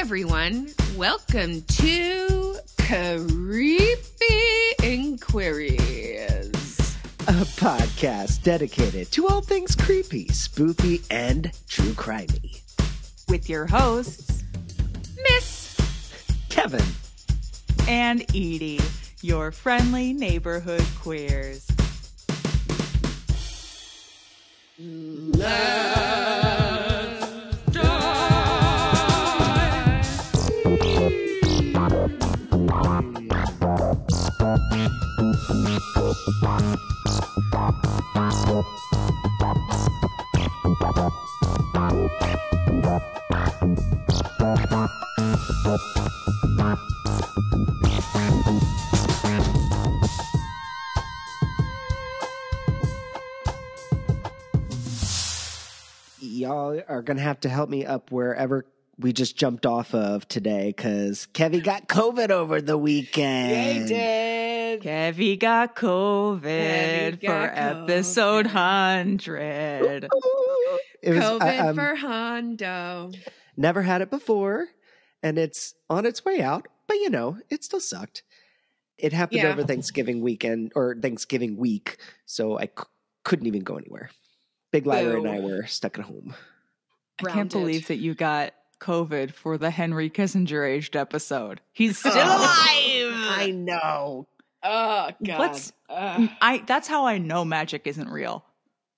everyone. Welcome to Creepy InQueeries. A podcast dedicated to all things creepy, spooky, and true crimey. with your hosts, Miss Kevin, and Edie, your friendly neighborhood queers. Y'all are gonna have to help me up wherever we just jumped off of today because Kevin got COVID over the weekend. They did. Kevy got COVID Kevy got for episode 100. It was COVID I- um, for Hondo. never had it before, and it's on its way out. But you know, it still sucked. It happened Yeah. over Thanksgiving weekend or Thanksgiving week, so I c- couldn't even go anywhere. Big Lyra and I were stuck at home. I can't believe that you got COVID for the Henry Kissinger aged episode. He's still alive. I know. Oh God. What's- Ugh. I that's how I know magic isn't real.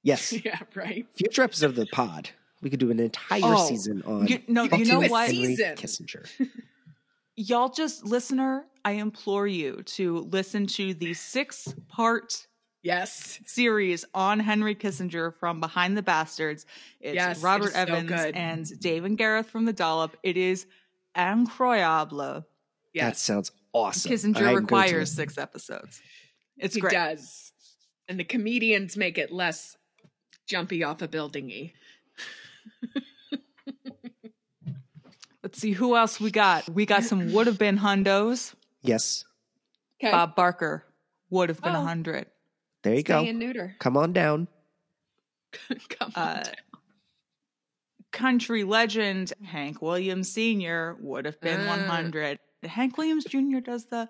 Yes. yeah, right. Future episode of the pod, we could do an entire Oh, season on You, no, You could you do know a what? season. Henry Kissinger. Y'all just listener, I implore you to listen to the six part Yes. series on Henry Kissinger from Behind the Bastards. It's Yes, Robert is so Evans good. and Dave and Gareth from the Dollop. It is incroyable. That sounds awesome. Kissinger I'm going to- requires six episodes. It's he great. does. And the comedians make it less jumpy off a buildingy. Let's see who else we got. We got some would have been hundos. Yes. Okay. Bob Barker would have been a Oh. hundred. There you Stay go. and neuter. Come on down. Come on. Uh, country legend Hank Williams Sr. would have been Uh. 100. Hank Williams Jr. does the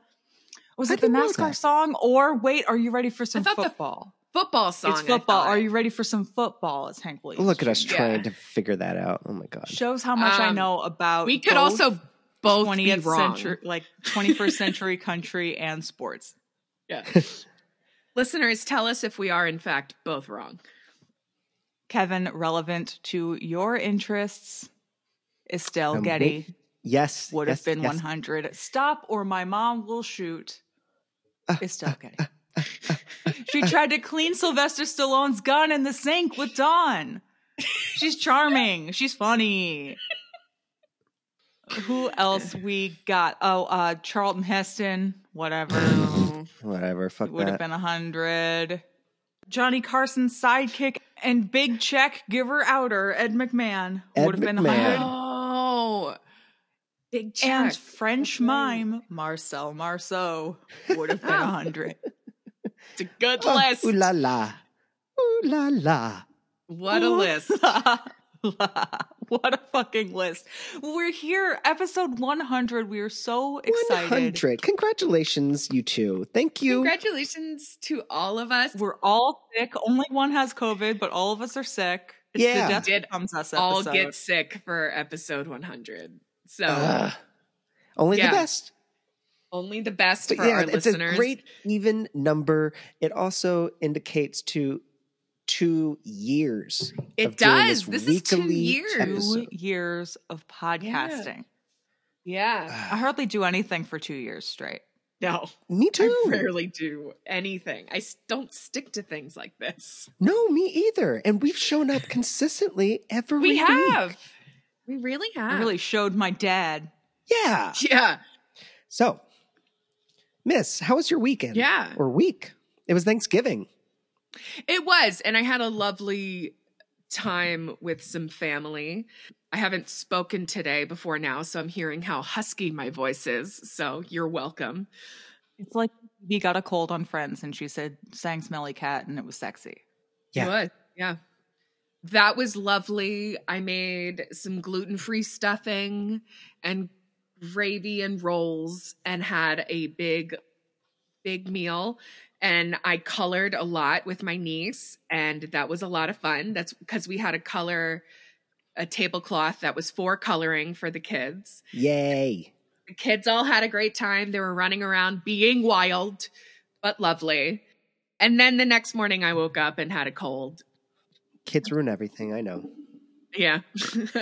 was I it the didn't NASCAR song or wait, are you ready for some thought the football? football song. it's football. Are you ready for some football? It's Hank Williams. Look at us Jr. Yeah. trying to figure that out. Oh my god. Shows how much I Um, know about We could both also both be 20th wrong. century like 21st century country and sports. Yeah. Listeners, tell us if we are in fact both wrong. Kevin, relevant to your interests, Estelle Um, Getty Yes. would yes, have been yes. 100. Stop or my mom will shoot. Uh, Estelle Getty. she tried to clean Sylvester Stallone's gun in the sink with Dawn. She's charming. She's funny. Who else we got? Oh, uh, Charlton Heston, whatever. Whatever. Fuck would have been a hundred. Johnny Carson's sidekick and big check giver outer, Ed McMahon, would have been a McMahon. hundred. Oh, big check. And French That's mime Marcel Marceau would have been a hundred. It's a good Oh, list. ooh la la. Ooh la la. What a list. what a fucking list. We're here, episode 100. We are so excited. 100. Congratulations, you two. Thank you. Congratulations to all of us. We're all sick. Only one has COVID, but all of us are sick. It's Yeah. the death Did comes us all episode. get sick for episode 100. So Ugh. only Yeah. the best. only the best But for yeah, our it's listeners. a great even number. It also indicates to two years. It does. This is two weekly years. two years of podcasting. yeah. I hardly do anything for two years straight. No, Me too. I rarely do anything. I don't stick to things like this. No, me either. And we've shown up consistently every week. We week. have. We really have. I really showed my dad. Yeah. Yeah. So, Miss, how was your weekend? Yeah. Or week? It was Thanksgiving. It was. And I had a lovely time with some family. I haven't spoken today before now, so I'm hearing how husky my voice is. So you're welcome. It's like he got a cold on Friends and she said, sang Smelly Cat and it was sexy. Yeah. It was. Yeah. that was lovely. I made some gluten free stuffing and gravy and rolls and had a big, big meal. And I colored a lot with my niece, and that was a lot of fun. That's because we had a color, a tablecloth that was for coloring for the kids. Yay. The kids all had a great time. They were running around being wild, but lovely. And then the next morning, I woke up and had a cold. Kids ruin everything, I know. Yeah.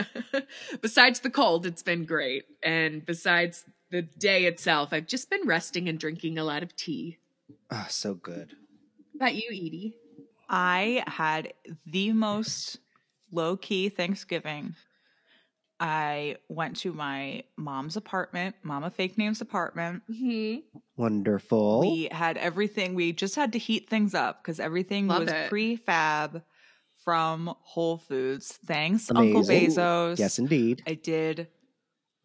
besides the cold, it's been great. And besides the day itself, I've just been resting and drinking a lot of tea. Oh, so good. About you, Edie? I had the most low key Thanksgiving. I went to my mom's apartment, Mama Fake Name's apartment. Mm-hmm. Wonderful. We had everything. We just had to heat things up because everything Love was it. prefab from Whole Foods. Thanks, Uncle Amazing. Bezos. yes, indeed. I did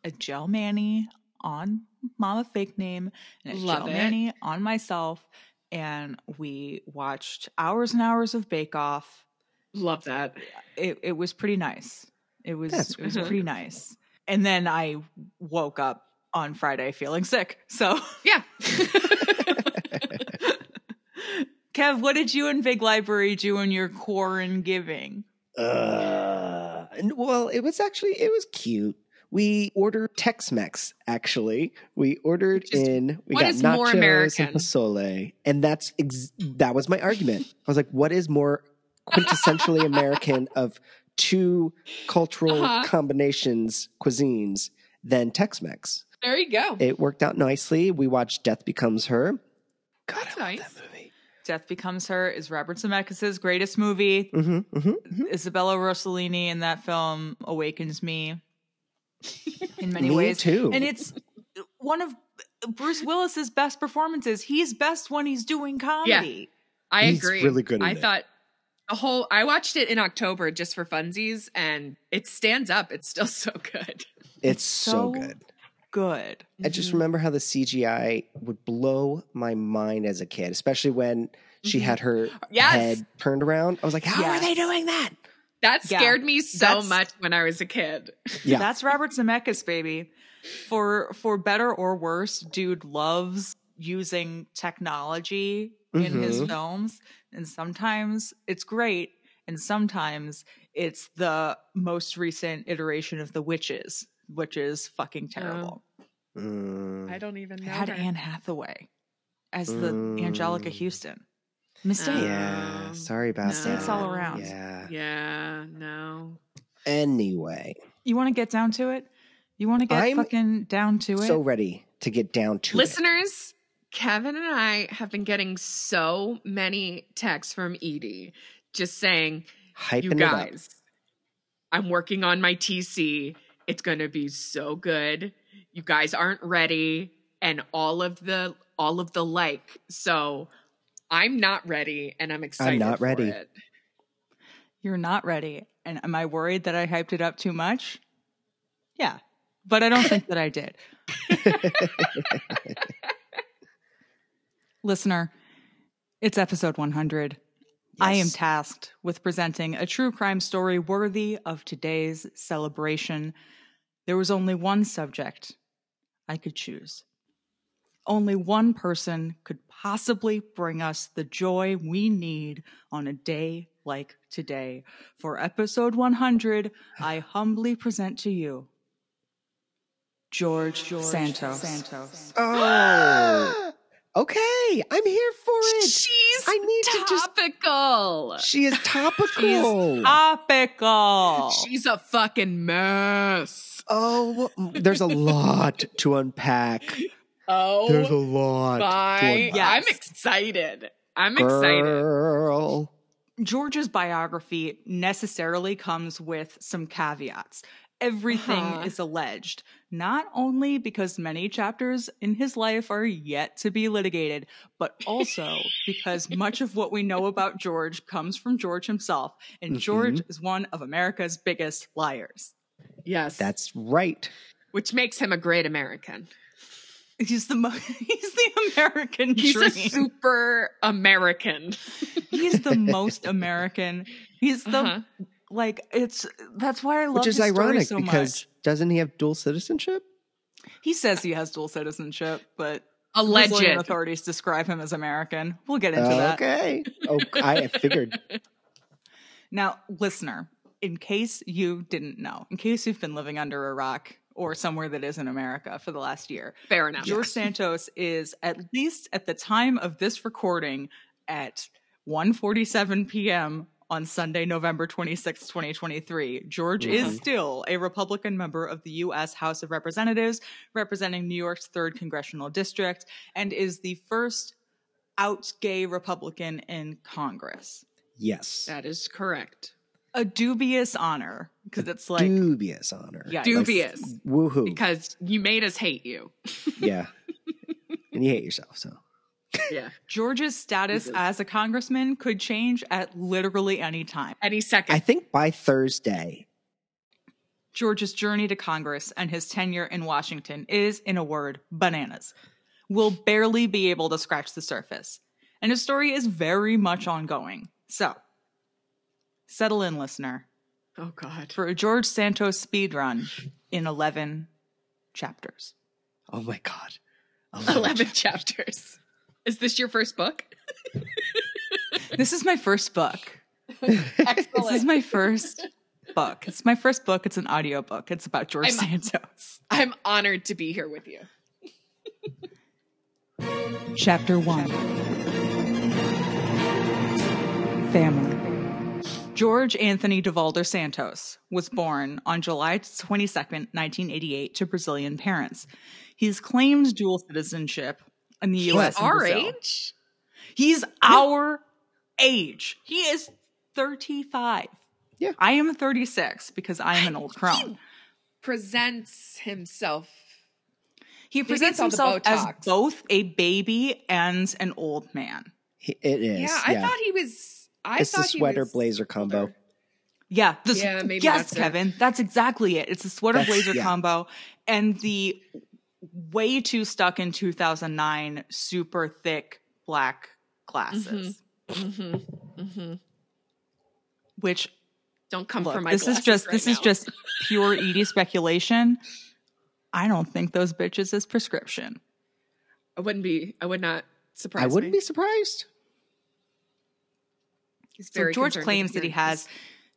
a gel mani on Mama Fake Name and a Love gel it. mani on myself. And we watched hours and hours of Bake Off. Love that. It, it was pretty nice. It was That's it was sweet. pretty nice. And then I woke up on Friday feeling sick. So Yeah. Kev, what did you and Big Library do in your quarantine giving? Uh, well, it was actually it was cute. We ordered Tex-Mex. Actually, we ordered Which is- in. We what got is nachos more American? and pozole, and that's ex- that was my argument. I was like, "What is more quintessentially American of two cultural Uh-huh. combinations cuisines than Tex-Mex?" there you go. It worked out nicely. We watched Death Becomes Her. God, That's I love nice. that movie. Death Becomes Her is Robert Zemeckis' greatest movie. hmm hmm Isabella Rossellini in that film awakens me in many Me ways. too. And it's one of Bruce Willis's best performances. He's best when he's doing comedy. I He's agree. really good in I it. thought the whole I watched it in October just for funsies and it stands up. It's still so good. It's so, so good. Good. I just Mhm. remember how the CGI would blow my mind as a kid, especially when she Mhm. had her Yes. head turned around. I was like, how are they doing that? That Yeah. scared me so That's- much when I was a kid. Yeah. That's Robert Zemeckis, baby. For for better or worse, dude loves using technology in his Mhm. films, and sometimes it's great, and sometimes it's the most recent iteration of The Witches, which is fucking terrible. Mm. I don't even It know. had. Anne Hathaway as the Mm. Anjelica Huston. Mistake. yeah. Sorry about Mistakes that. all around. Yeah. Yeah, no. Anyway, You want to get down to it? You want to get I'm fucking down to it? so ready to get down to it. Listeners, Kevin and I have been getting so many texts from Edie just saying, Hyping you it up. guys, I'm working on my TC. It's going to be so good. You guys aren't ready and all of the all of the like. So, I'm not ready and I'm excited I'm not for ready. it. You're not ready. And am I worried that I hyped it up too much? Yeah. But I don't think that I did. Listener, it's episode 100. I am tasked with presenting a true crime story worthy of today's celebration. There was only one subject I could choose. Only one person could possibly bring us the joy we need on a day like today. For episode 100, I humbly present to you George, Santos. Santos. Oh. okay. I'm here for it. She's I need to just- topical. She is topical. Topical. She's a fucking mess. oh, there's a lot to unpack. Oh, There's a lot. my! Yes. I'm excited. I'm excited. Girl. George's biography necessarily comes with some caveats. Everything Uh-huh. is alleged, not only because many chapters in his life are yet to be litigated, but also because much of what we know about George comes from George himself, and Mhm. George is one of America's biggest liars. Yes, That's right. which makes him a great American. He's the mo- he's the American He's dream. a super American. he's the most American. He's the Uh-huh. Like it's that's why I love Which is his story ironic so because much. doesn't he have dual citizenship? He says he has dual citizenship, but Alleged. Authorities describe him as American. We'll get into that. okay. Oh, I figured. Now, listener, in case you didn't know, in case you've been living under a rock or somewhere that isn't America for the last year, Fair enough. George Santos is at least at the time of this recording at 1:47 p.m. on Sunday, November 26, 2023. George is Mhm. still a Republican member of the US House of Representatives representing New York's 3rd congressional district and is the first out gay Republican in Congress. Yes. That is correct. A dubious honor because it's like Dubious honor. Yeah, Dubious. Woohoo. because you made us hate you. yeah. and you hate yourself, so. Yeah. George's status as a congressman could change at literally any time. Any second. I think by Thursday, George's journey to Congress and his tenure in Washington is, in a word, bananas. We'll barely be able to scratch the surface. And his story is very much ongoing. So, settle in, listener, oh God. for a George Santos speed run in 11 chapters. oh my God. Eleven chapters. Is this your first book? This is my first book. Excellent. This is my first book. It's my first book. It's an audiobook. It's about George I'm- Santos. I'm honored to be here with you. Chapter 1 Family. George Anthony Devolder Santos was born on July 22nd, 1988, to Brazilian parents. He's claimed dual citizenship in the He's U.S. and our age. He's our age. He is 35. Yeah. I am 36 because I am an old crone. He Presents himself. He presents it's all the himself as both a baby and an old man. It is. Yeah, I thought he was. I it's the thought he sweater was blazer combo. older. Yeah, the, Yeah, maybe yes, that's it. Kevin, that's exactly it. It's a sweater That's- blazer yeah. combo and the way too stuck in 2009 super thick black glasses, hmm hmm which Don't come look, for my. this is just right this is just pure Edie speculation. I don't think those bitches is prescription. I wouldn't be. I would not surprise. I wouldn't me. be surprised. He's So George claims that he has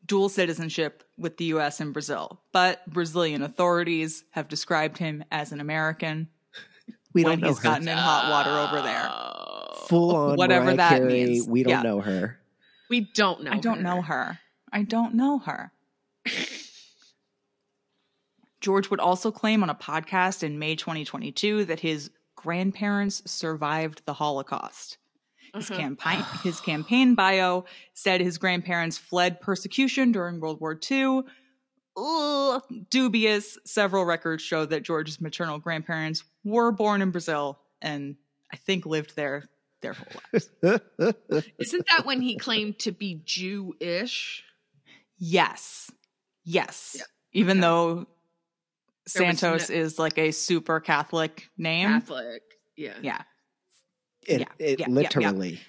dual citizenship with the US and Brazil, but Brazilian authorities have described him as an American We don't know he's her. gotten in hot water over there. Oh. Full on Whatever Mariah that Carey, means. We don't Yeah. know her. We don't know. I don't her. know her. I don't know her. George would also claim on a podcast in May 2022 that his grandparents survived the Holocaust. His Uh-huh. campaign his campaign bio said his grandparents fled persecution during World War II. Ugh, dubious. Several records show that George's maternal grandparents were born in Brazil and I think lived there their whole lives. Isn't that when he claimed to be Jewish? Yes. Yes. Yeah. Even Okay. though There Santos no- is like a super Catholic name. Catholic. Yeah. Yeah. It, Yeah, it yeah, yeah, literally.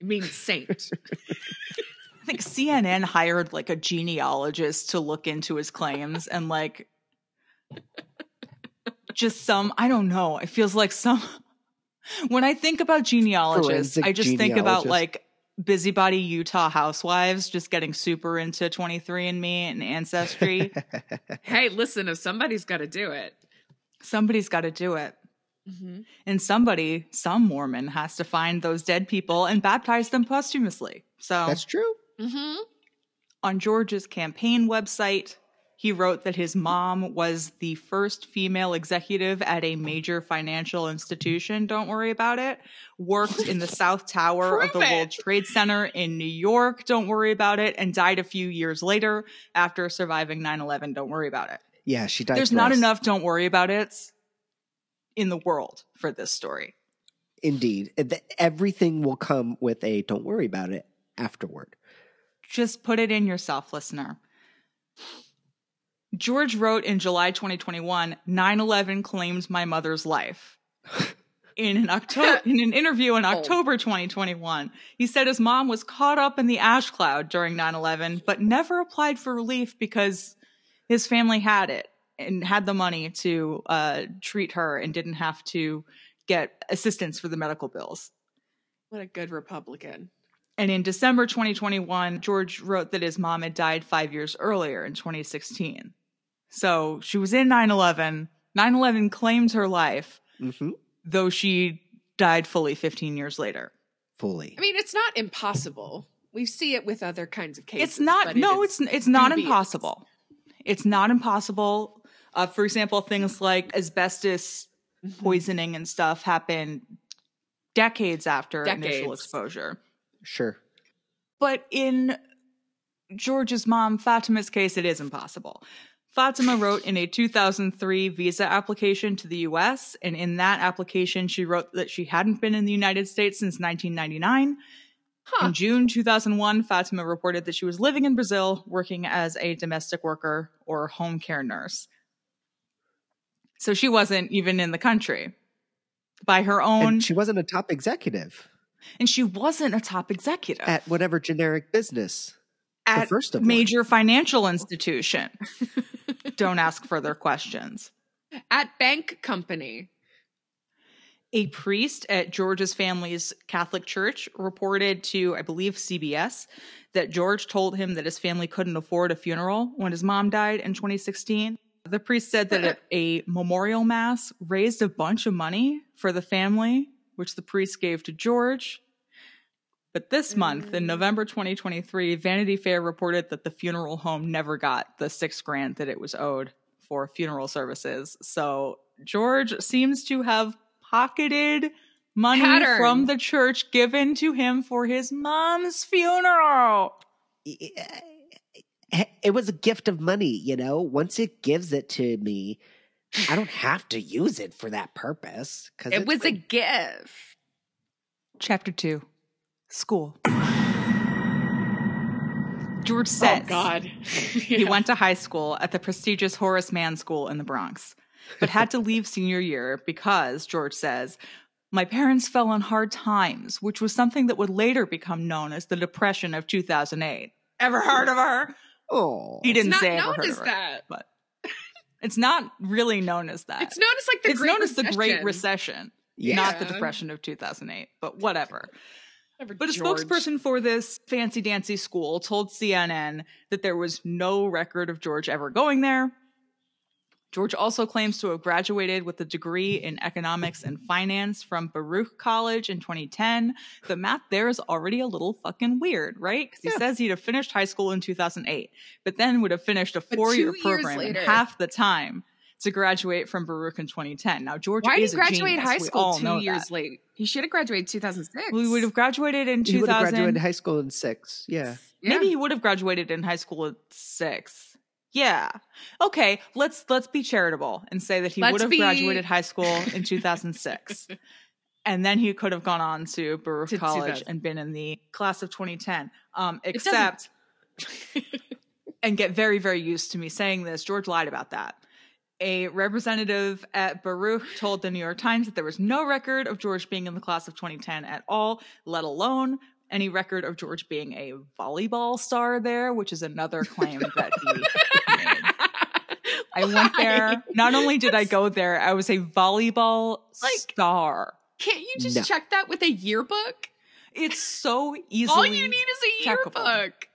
Means saint. I think CNN hired like a genealogist to look into his claims and like just some I don't know. It feels like some when I think about genealogists, Forensic I just think about like busybody Utah housewives just getting super into 23andMe and ancestry. hey, listen, if somebody's got to do it. Somebody's got to do it. Mm-hmm. And somebody, some Mormon, has to find those dead people and baptize them posthumously. So, That's true. Mm-hmm. on George's campaign website, he wrote that his mom was the first female executive at a major financial institution. Don't worry about it. Worked in the South Tower of the it. World Trade Center in New York. Don't worry about it. And died a few years later after surviving 9 11. Don't worry about it. Yeah, she died. There's not enough don't worry about it in the world for this story. Indeed. Everything will come with a don't worry about it afterward. Just put it in yourself, listener. George wrote in July 2021 9 11 claimed my mother's life. In an October in an interview in oh. October 2021, he said his mom was caught up in the ash cloud during 9/11 but never applied for relief because his family had it and had the money to uh, treat her and didn't have to get assistance for the medical bills. What a good Republican. And in December 2021, George wrote that his mom had died five years earlier in 2016. So she was in 9 11. 9 11 claimed her life, hmm though she died fully 15 years later. Fully. I mean, it's not impossible. We see it with other kinds of cases. it's not, but it no, it's, it's not impossible. It's not impossible. Uh, for example, things like asbestos poisoning and stuff happen decades after initial exposure. Sure. But in George's mom, Fatima's case, it is impossible. Fatima wrote in a 2003 visa application to the US, and in that application, she wrote that she hadn't been in the United States since 1999. Huh. In June 2001, Fatima reported that she was living in Brazil, working as a domestic worker or home care nurse. So she wasn't even in the country by her own, And she wasn't a top executive and she wasn't a top executive at whatever generic business. at first of one. major financial institution. Don't ask further questions. At bank company. A priest at George's family's Catholic church reported to, I believe, CBS that George told him that his family couldn't afford a funeral when his mom died in 2016. The priest said that a memorial mass raised a bunch of money for the family, which the priest gave to George. But this month, in Mm. November 2023, Vanity Fair reported that the funeral home never got the six grand that it was owed for funeral services. So George seems to have pocketed money Pattern. from the church given to him for his mom's funeral. Eh, it was a gift of money, you know. Once it gives it to me, I don't have to use it for that purpose. Because It was a gift. Chapter 2 School. George oh, says oh God. he went to high school at the prestigious Horace Mann School in the Bronx, but had to leave senior year because, George says, my parents fell on hard times, which was something that would later become known as the Depression of 2008. Ever heard of her? Oh, He didn't not say ever known heard as of her, that. but it's not really known as that. It's known as like the It's Great known as the Great Recession. Recession, Yeah. not the Depression of 2008, but whatever. Whatever, But a spokesperson for this fancy dancy school told CNN that there was no record of George ever going there. George also claims to have graduated with a degree in economics and finance from Baruch College in 2010. The math there is already a little fucking weird, right? Because he Yeah. says he'd have finished high school in 2008, but then would have finished a four year program in half the time to graduate from Baruch in 2010. Now, George Why did he graduate high school two years that. late? He should have graduated 2006. We would have graduated in he would have 2000. graduated high school in six. Yeah. Yeah. Maybe he would have graduated in high school at six. Yeah. Okay. Let's let's be charitable and say that he Let's would have be- graduated high school in 2006, and then he could have gone on to Baruch To College and been in the class of 2010. Um, except, and get very very used to me saying this. George lied about that. A representative at Baruch told the New York Times that there was no record of George being in the class of 2010 at all, let alone any record of George being a volleyball star there, which is another claim that he made. I went there. Not only did I go there, I was a volleyball Like- star. Can't you just No. check that with a yearbook? It's so easy. All you need is a checkable. yearbook.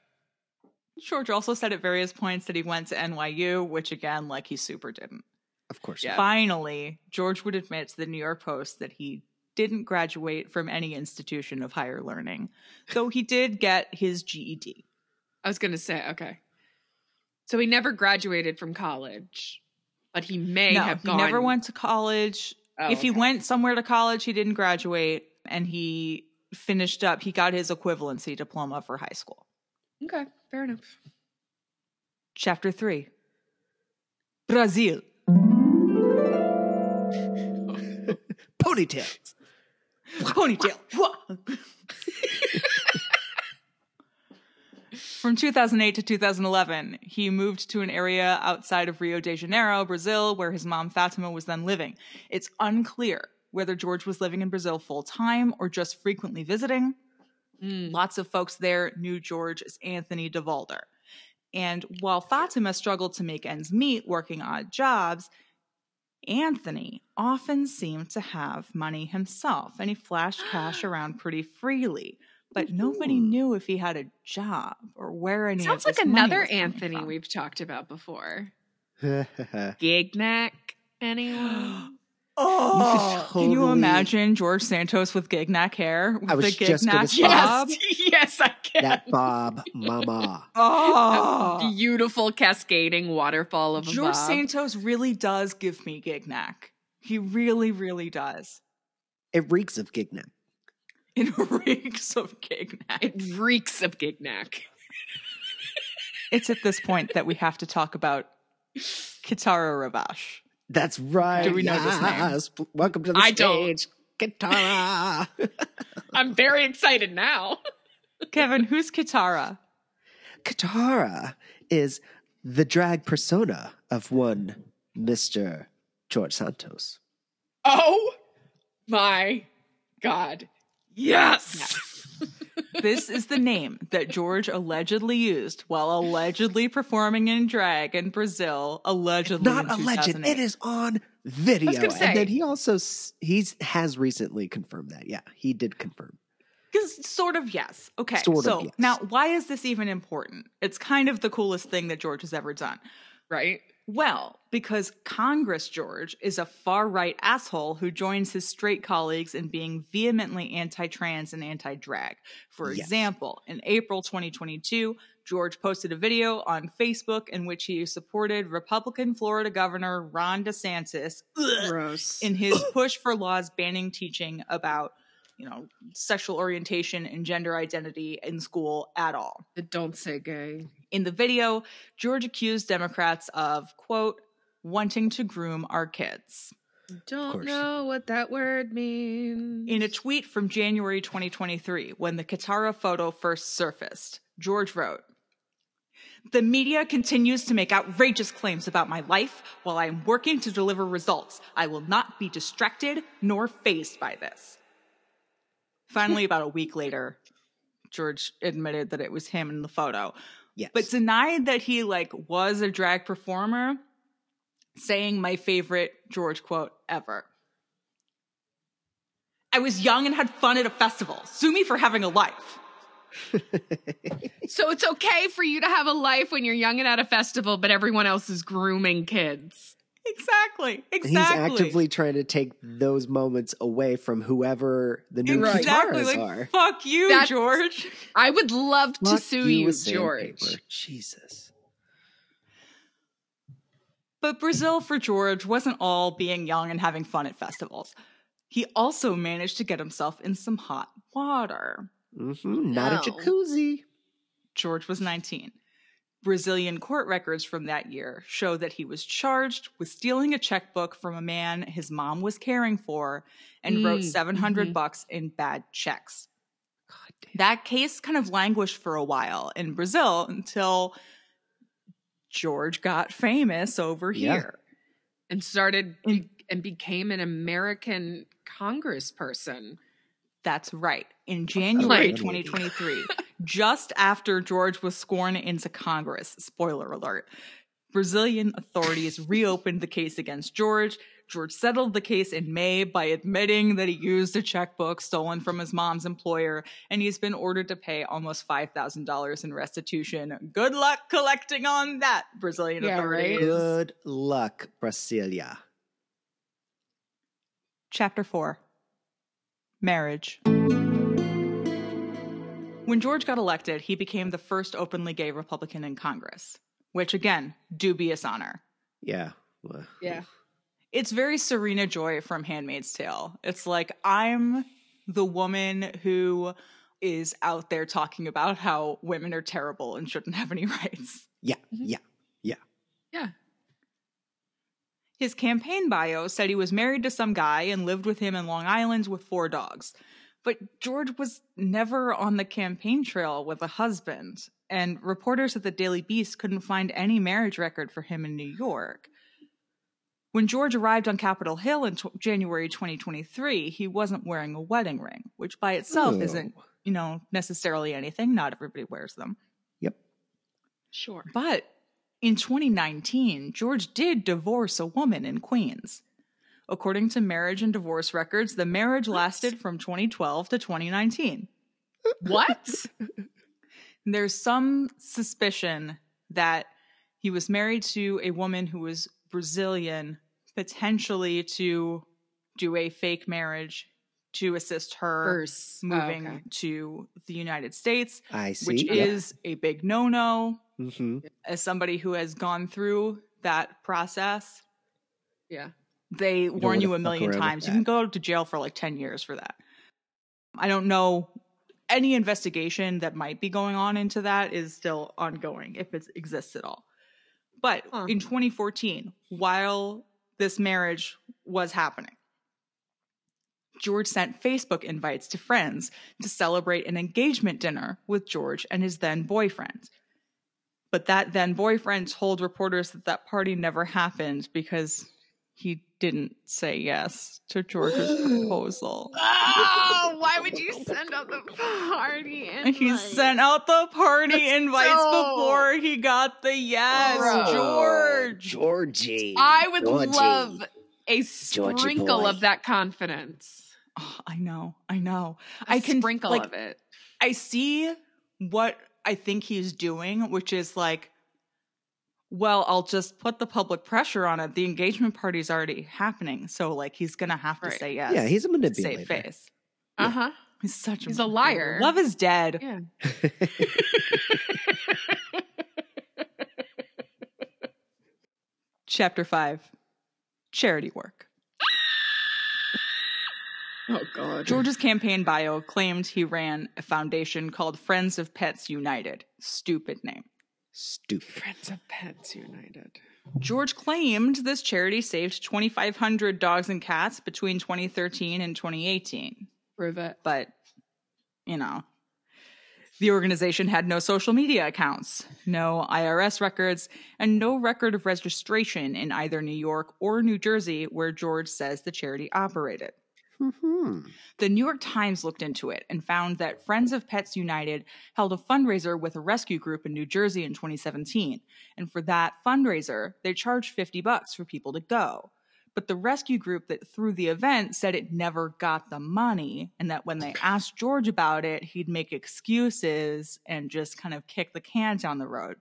George also said at various points that he went to NYU, which again, like he super didn't. Of course. Yeah. Finally, George would admit to the New York Post that he didn't graduate from any institution of higher learning, though he did get his GED. I was going to say, okay. So he never graduated from college, but he may no, have he gone. never went to college. Oh, if he went somewhere to college, he didn't graduate, and he finished up. He got his equivalency diploma for high school. Okay, fair enough. Chapter three. Brazil. Ponytail. Ponytail. From 2008 to 2011, he moved to an area outside of Rio de Janeiro, Brazil, where his mom Fatima was then living. It's unclear whether George was living in Brazil full time or just frequently visiting. Mm. Lots of folks there knew George as Anthony Devolder. And while Fatima struggled to make ends meet working odd jobs, Anthony often seemed to have money himself and he flashed cash around pretty freely. But nobody Ooh. knew if he had a job or where any Sounds of like another Anthony from. we've talked about before. Gignac, anyone? Oh, can you imagine George Santos with gignac hair? With I was the just gonna gignac say- bob? yes, yes, I can. That bob Mama. Oh, Beautiful cascading waterfall of a George bob. Santos really does give me gignac. He really, really does. It reeks of Gignac. It reeks of gignac. It reeks of Gignac. It's at this point that we have to talk about Kitara Ravache. That's right. Do we know this name? yes. Welcome to the I don't. stage. Guitar. I'm very excited now. Kevin, who's Katara? Katara is the drag persona of one Mr. George Santos. Oh my god. Yes. This is the name that George allegedly used while allegedly performing in drag in Brazil. Allegedly, Not in a legend. It is on video. And then he also he's has recently confirmed that. Yeah, he did confirm. Because sort of yes. Okay. Sort of so yes. now, why is this even important? It's kind of the coolest thing that George has ever done. right? Well, because Congress George is a far right asshole who joins his straight colleagues in being vehemently anti trans and anti drag. For Yes. example, in April 2022, George posted a video on Facebook in which he supported Republican Florida Governor Ron DeSantis ugh, in his push for laws banning teaching about, you know, sexual orientation and gender identity in school at all. Don't say gay. In the video, George accused Democrats of, quote, wanting to groom our kids. Don't know what that word means. In a tweet from January 2023, when the Katara photo first surfaced, George wrote, The media continues to make outrageous claims about my life while I am working to deliver results. I will not be distracted nor phased by this. Finally, about a week later, George admitted that it was him in the photo. Yes. but denied that he like was a drag performer saying my favorite george quote ever i was young and had fun at a festival sue me for having a life so it's okay for you to have a life when you're young and at a festival, but everyone else is grooming kids. Exactly exactly He's actively trying to take those moments away from whoever the new Right. exactly Kataras like are. fuck you That's- george I would love to sue you, with George. sandpaper. Jesus. but brazil for george wasn't all being young and having fun at festivals he also managed to get himself in some hot water hmm Not a jacuzzi. George was 19. Brazilian court records from that year show that he was charged with stealing a checkbook from a man his mom was caring for and wrote Mm, 700 mhm. bucks in bad checks. That case kind of languished for a while in Brazil until George got famous over Yeah. here. And started In- and became an American congressperson. That's right. In January Like- 2023, just after George was sworn into Congress, spoiler alert, Brazilian authorities reopened the case against George. George settled the case in May by admitting that he used a checkbook stolen from his mom's employer, and he's been ordered to pay almost $5,000 in restitution. Good luck collecting on that, Brazilian Yeah, authorities. right? Good luck, Brasilia. Chapter 4 Marriage. When George got elected, he became the first openly gay Republican in Congress, which, again, dubious honor. Yeah. Yeah. It's very Serena Joy from Handmaid's Tale. It's like, I'm the woman who is out there talking about how women are terrible and shouldn't have any rights. Yeah. Mhm. Yeah. Yeah. Yeah. His campaign bio said he was married to some guy and lived with him in Long Island with four dogs. But George was never on the campaign trail with a husband, and reporters at the Daily Beast couldn't find any marriage record for him in New York. When George arrived on Capitol Hill in t- January 2023, he wasn't wearing a wedding ring, which by itself Oh. isn't, you know, necessarily anything. Not everybody wears them. Yep. Sure. But in 2019, George did divorce a woman in Queens. According to marriage and divorce records, the marriage lasted from 2012 to 2019. What? There's some suspicion that he was married to a woman who was Brazilian, potentially to do a fake marriage to assist her First. moving Oh, okay. to the United States, I see. which is a big no no. hmm As somebody who has gone through that process, Yeah. They don't warn you a million times. You can go to jail for like 10 years for that. I don't know. Any investigation that might be going on into that is still ongoing if it exists at all. But Huh. in 2014, while this marriage was happening, George sent Facebook invites to friends to celebrate an engagement dinner with George and his then boyfriend. But that then boyfriend told reporters that that party never happened because he didn't say yes to George's proposal. Oh, why would you send out the party? And he sent out the party That's invites so- before he got the yes, Gross. George. Georgie. I would Georgie. love a Georgie sprinkle of that confidence. Oh, I know, I know. I I can sprinkle like, of it. I see what I think he's doing, which is like, well, I'll just put the public pressure on it. The engagement party's already happening, so like he's gonna have to Right. say yes. Yeah, he's a to save manipulator. face. Uh huh. He's such He's a a liar. Love is dead. Yeah. Chapter five, charity work. Oh God. George's campaign bio claimed he ran a foundation called Friends of Pets United. Stupid name. Stupid. Friends of Pets United. George claimed this charity saved 2,500 dogs and cats between 2013 and 2018. Prove it. But, you know, the organization had no social media accounts, no IRS records, and no record of registration in either New York or New Jersey, where George says the charity operated. Hmm The New York Times looked into it and found that Friends of Pets United held a fundraiser with a rescue group in New Jersey in 2017. And for that fundraiser, they charged 50 bucks for people to go. But the rescue group that threw the event said it never got the money and that when they asked George about it, he'd make excuses and just kind of kick the can down the road.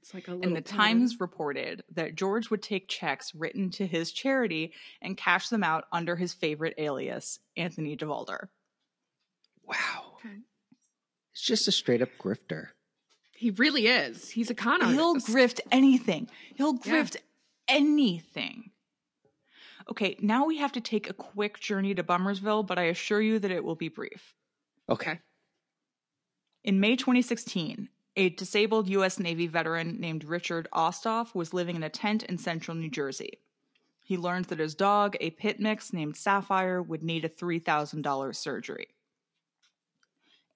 It's like a And the town. Times reported that George would take checks written to his charity and cash them out under his favorite alias, Anthony Devolder. Wow. Okay. It's just a straight up grifter. He really is. He's a con artist. He'll grift anything. He'll Yeah. grift anything. Okay, now we have to take a quick journey to Bummersville, but I assure you that it will be brief. Okay. In May 2016, a disabled U.S. Navy veteran named Richard Osthoff was living in a tent in central New Jersey. He learned that his dog, a pit mix named Sapphire, would need a $3,000 surgery.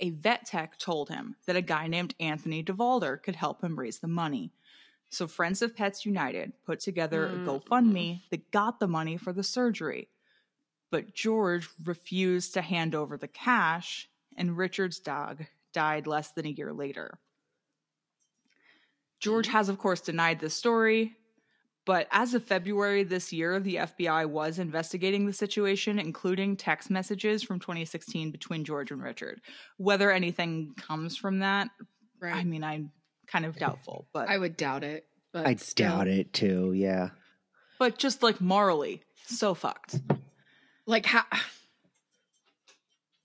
A vet tech told him that a guy named Anthony Devolder could help him raise the money. So Friends of Pets United put together a Mm. GoFundMe that got the money for the surgery. But George refused to hand over the cash, and Richard's dog died less than a year later. George mm-hmm. has, of course, denied this story, but as of February this year, the FBI was investigating the situation, including text messages from 2016 between George and Richard. Whether anything comes from that, Right. I mean, I'm kind of doubtful, but I would doubt it. But I still. doubt it too. Yeah. but just like morally, so fucked. Like how?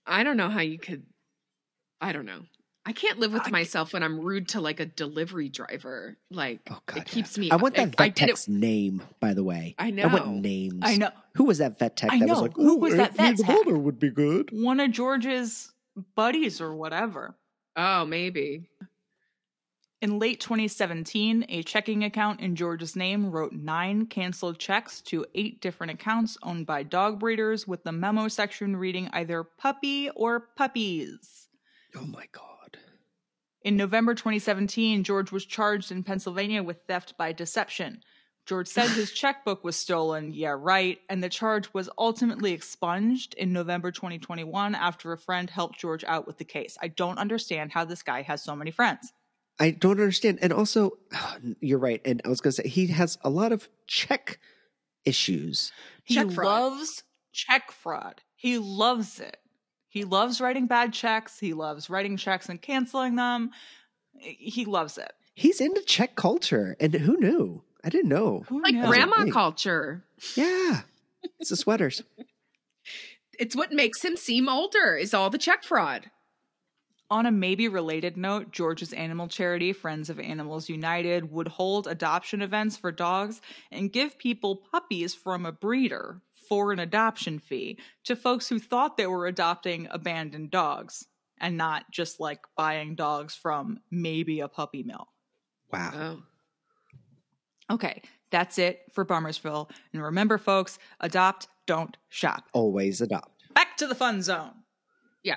I don't know how you could. I don't know. I can't live with I- myself when I'm rude to like a delivery driver. Like Oh God. it keeps yeah. me. I want that I vet did it. tech's name, by the way. I know. I want know. names. I know Who was that vet tech I that was know. like, Who "Ooh, was that vet tech?" Devolder would be good. one of George's buddies or whatever. Oh, maybe. In late 2017, a checking account in George's name wrote nine canceled checks to eight different accounts owned by dog breeders, with the memo section reading either puppy or puppies. Oh my God. In November 2017, George was charged in Pennsylvania with theft by deception, George said his checkbook was stolen, yeah, right, and the charge was ultimately expunged in November 2021 after a friend helped George out with the case. I don't understand how this guy has so many friends. I don't understand. And also, you're right. And I was going to say, he has a lot of check issues. He Check fraud. loves check fraud. He loves it. He loves writing bad checks. He loves writing checks and canceling them. He loves it. He's into check culture. And who knew? I didn't know. Who Like knew? grandma culture. Yeah. It's the sweaters. It's what makes him seem older, is all the check fraud. On a maybe related note, George's animal charity, Friends of Animals United, would hold adoption events for dogs and give people puppies from a breeder for an adoption fee to folks who thought they were adopting abandoned dogs and not just like buying dogs from maybe a puppy mill. Wow. Oh. Okay, that's it for Bummersville. And remember, folks, adopt, don't shop. Always adopt. Back to the fun zone. Yeah.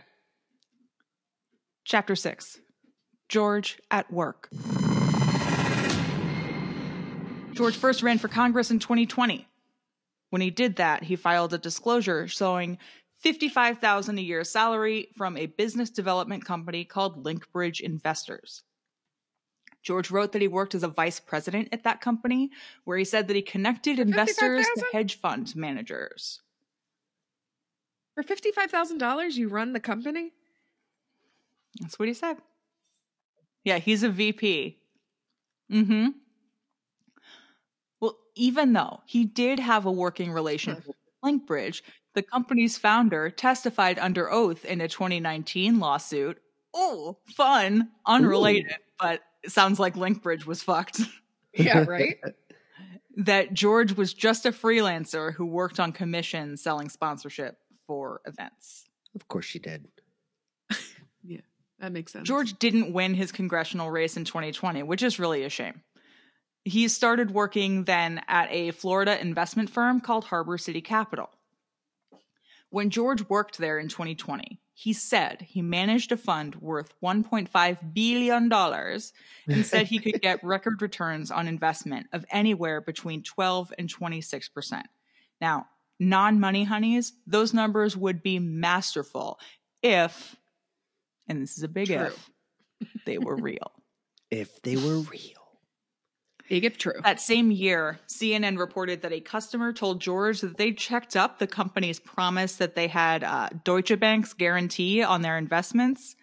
Chapter 6 George at Work. George first ran for Congress in 2020. When he did that, he filed a disclosure showing 55,000 a year salary from a business development company called Linkbridge Investors. George wrote that he worked as a vice president at that company, where he said that he connected investors to hedge fund managers. For $55,000, you run the company? That's what he said. Yeah, he's a VP. Well, mm-hmm. Even though he did have a working relationship mm-hmm. with Linkbridge, the company's founder testified under oath in a 2019 lawsuit. Oh, fun, unrelated, but it sounds like Linkbridge was fucked. Yeah, right? that George was just a freelancer who worked on commission selling sponsorship for events. Of course she did. yeah, that makes sense. George didn't win his congressional race in 2020, which is really a shame. He started working then at a Florida investment firm called Harbor City Capital. When George worked there in 2020, he said he managed a fund worth $1.5 billion and said he could get record returns on investment of anywhere between 12 and 26%. Now, non money honeys, those numbers would be masterful if, and this is a big True. if, they were real. If they were real. Big if true. That same year, CNN reported that a customer told George that they checked up the company's promise that they had uh, Deutsche Bank's guarantee on their investments.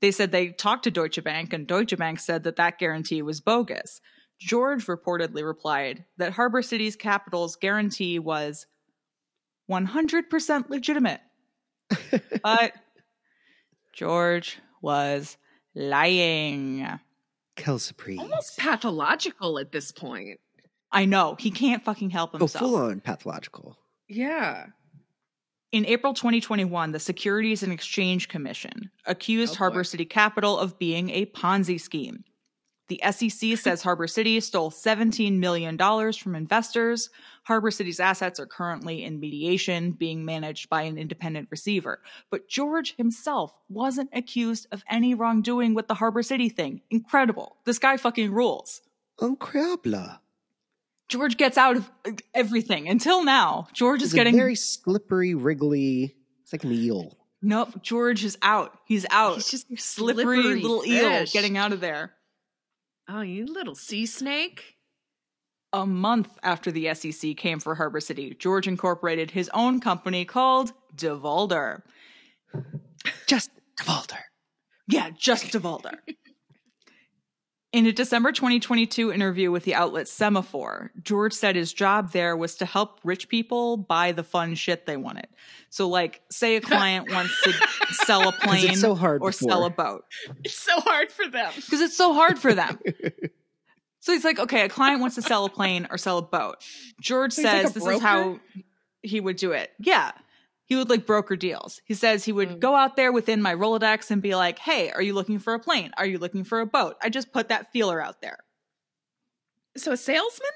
They said they talked to Deutsche Bank, and Deutsche Bank said that that guarantee was bogus. George reportedly replied that Harbor City's capital's guarantee was 100% legitimate. but George was lying. Kel. Almost pathological at this point. I know. He can't fucking help Oh, himself. full on pathological. Yeah. In April 2021, the Securities and Exchange Commission accused Oh. Harbor City Capital of being a Ponzi scheme. The SEC says Harbor City stole $17 million from investors. Harbor City's assets are currently in mediation, being managed by an independent receiver. But George himself wasn't accused of any wrongdoing with the Harbor City thing. Incredible. This guy fucking rules. Incredible. George gets out of everything until now. George is a getting very slippery, wriggly. It's like an eel. Nope, George is out. He's out. He's just slippery, slippery little eel getting out of there. Oh, you little sea snake. A month after the SEC came for Harbor City, George incorporated his own company called Devolder. Just Walter. Yeah, just Devolder. In a December 2022 interview with the outlet Semafor, George said his job there was to help rich people buy the fun shit they wanted. So, like, say a client wants to sell a plane so hard or before. sell a boat. It's so hard for them. because it's so hard for them. so he's like, okay, a client wants to sell a plane or sell a boat. George So he's like says a this broker? is how he would do it. Yeah. He would like broker deals. He says he would Mm. go out there within my Rolodex and be like, hey, are you looking for a plane? Are you looking for a boat? I just put that feeler out there. So a salesman?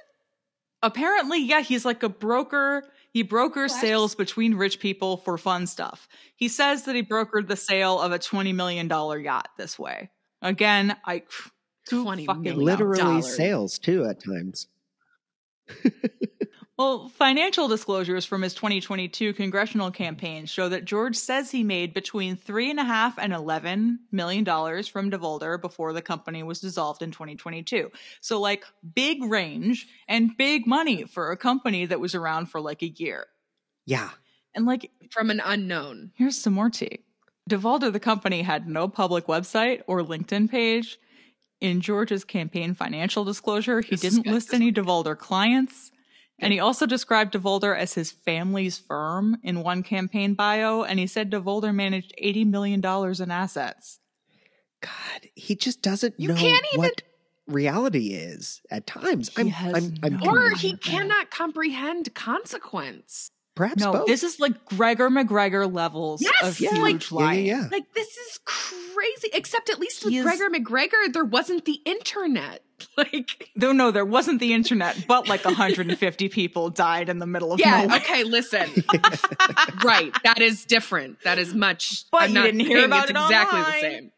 Apparently, yeah, he's like a broker. He brokers What? sales between rich people for fun stuff. He says that he brokered the sale of a $20 million yacht this way. Again, I. who $20 fucking million. Literally dollars. sales too at times. Well, financial disclosures from his 2022 congressional campaign show that George says he made between three and a half and eleven million dollars from Devolder before the company was dissolved in 2022. So, like, big range and big money for a company that was around for like a year. Yeah. And like, From an unknown. here's some more tea. Devolder, the company, had no public website or LinkedIn page. In George's campaign financial disclosure, he This didn't list any Devolder clients. And he also described Devolder as his family's firm in one campaign bio. And he said Devolder managed $80 million in assets. God, he just doesn't You know can't even- what reality is at times. He I'm, has I'm, I'm no Or he cannot comprehend consequence. Perhaps No, both. this is like Gregor MacGregor levels Yes, of yeah, huge like- yeah, yeah, yeah. Like this is crazy. Except at least with He is- Gregor MacGregor, there wasn't the internet. Like No, no, there wasn't the internet, but like 150 people died in the middle of Yeah, nowhere. okay, listen. right. That is different. That is much But I'm you not didn't hear about it's it exactly online. the same.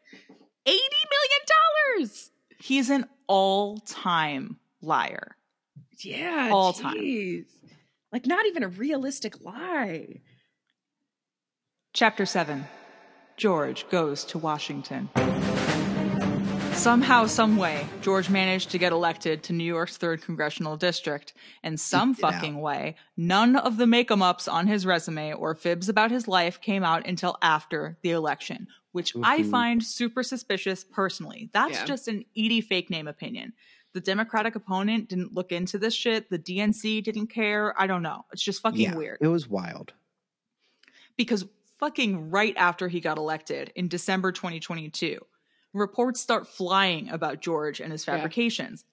Eighty million dollars. He's an all-time liar. Yeah. All time. Jeez. Like not even a realistic lie. Chapter 7 George goes to Washington. Somehow, someway, George managed to get elected to New York's 3rd Congressional District. And some Eked it out. fucking way, none of the make em ups on his resume or fibs about his life came out until after the election, which I Mhm. find super suspicious personally. That's Yeah. just an Edie fake name opinion. The Democratic opponent didn't look into this shit. The DNC didn't care. I don't know. It's just fucking yeah, weird It was wild. because fucking right after he got elected in December 2022, reports start flying about George and his Yeah. fabrications.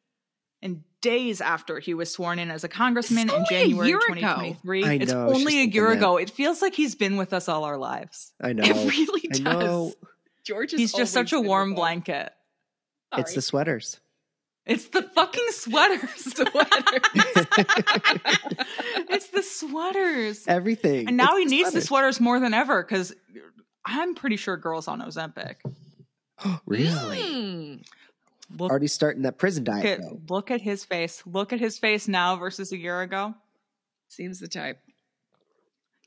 And days after he was sworn in as a congressman in January year 2023, I it's know, only a thinking year that. ago. It feels like he's been with us all our lives. I know. It really I does. know. George is He's just such a warm with us. blanket. It's the sweaters. It's the fucking sweaters. sweaters. it's the sweaters. Everything. And now It's he the needs the sweaters. sweaters more than ever because I'm pretty sure girls on Ozempic. really? Mm. Look Already starting that prison Look diet at, though. look at his face. Look at his face now versus a year ago. Seems the type.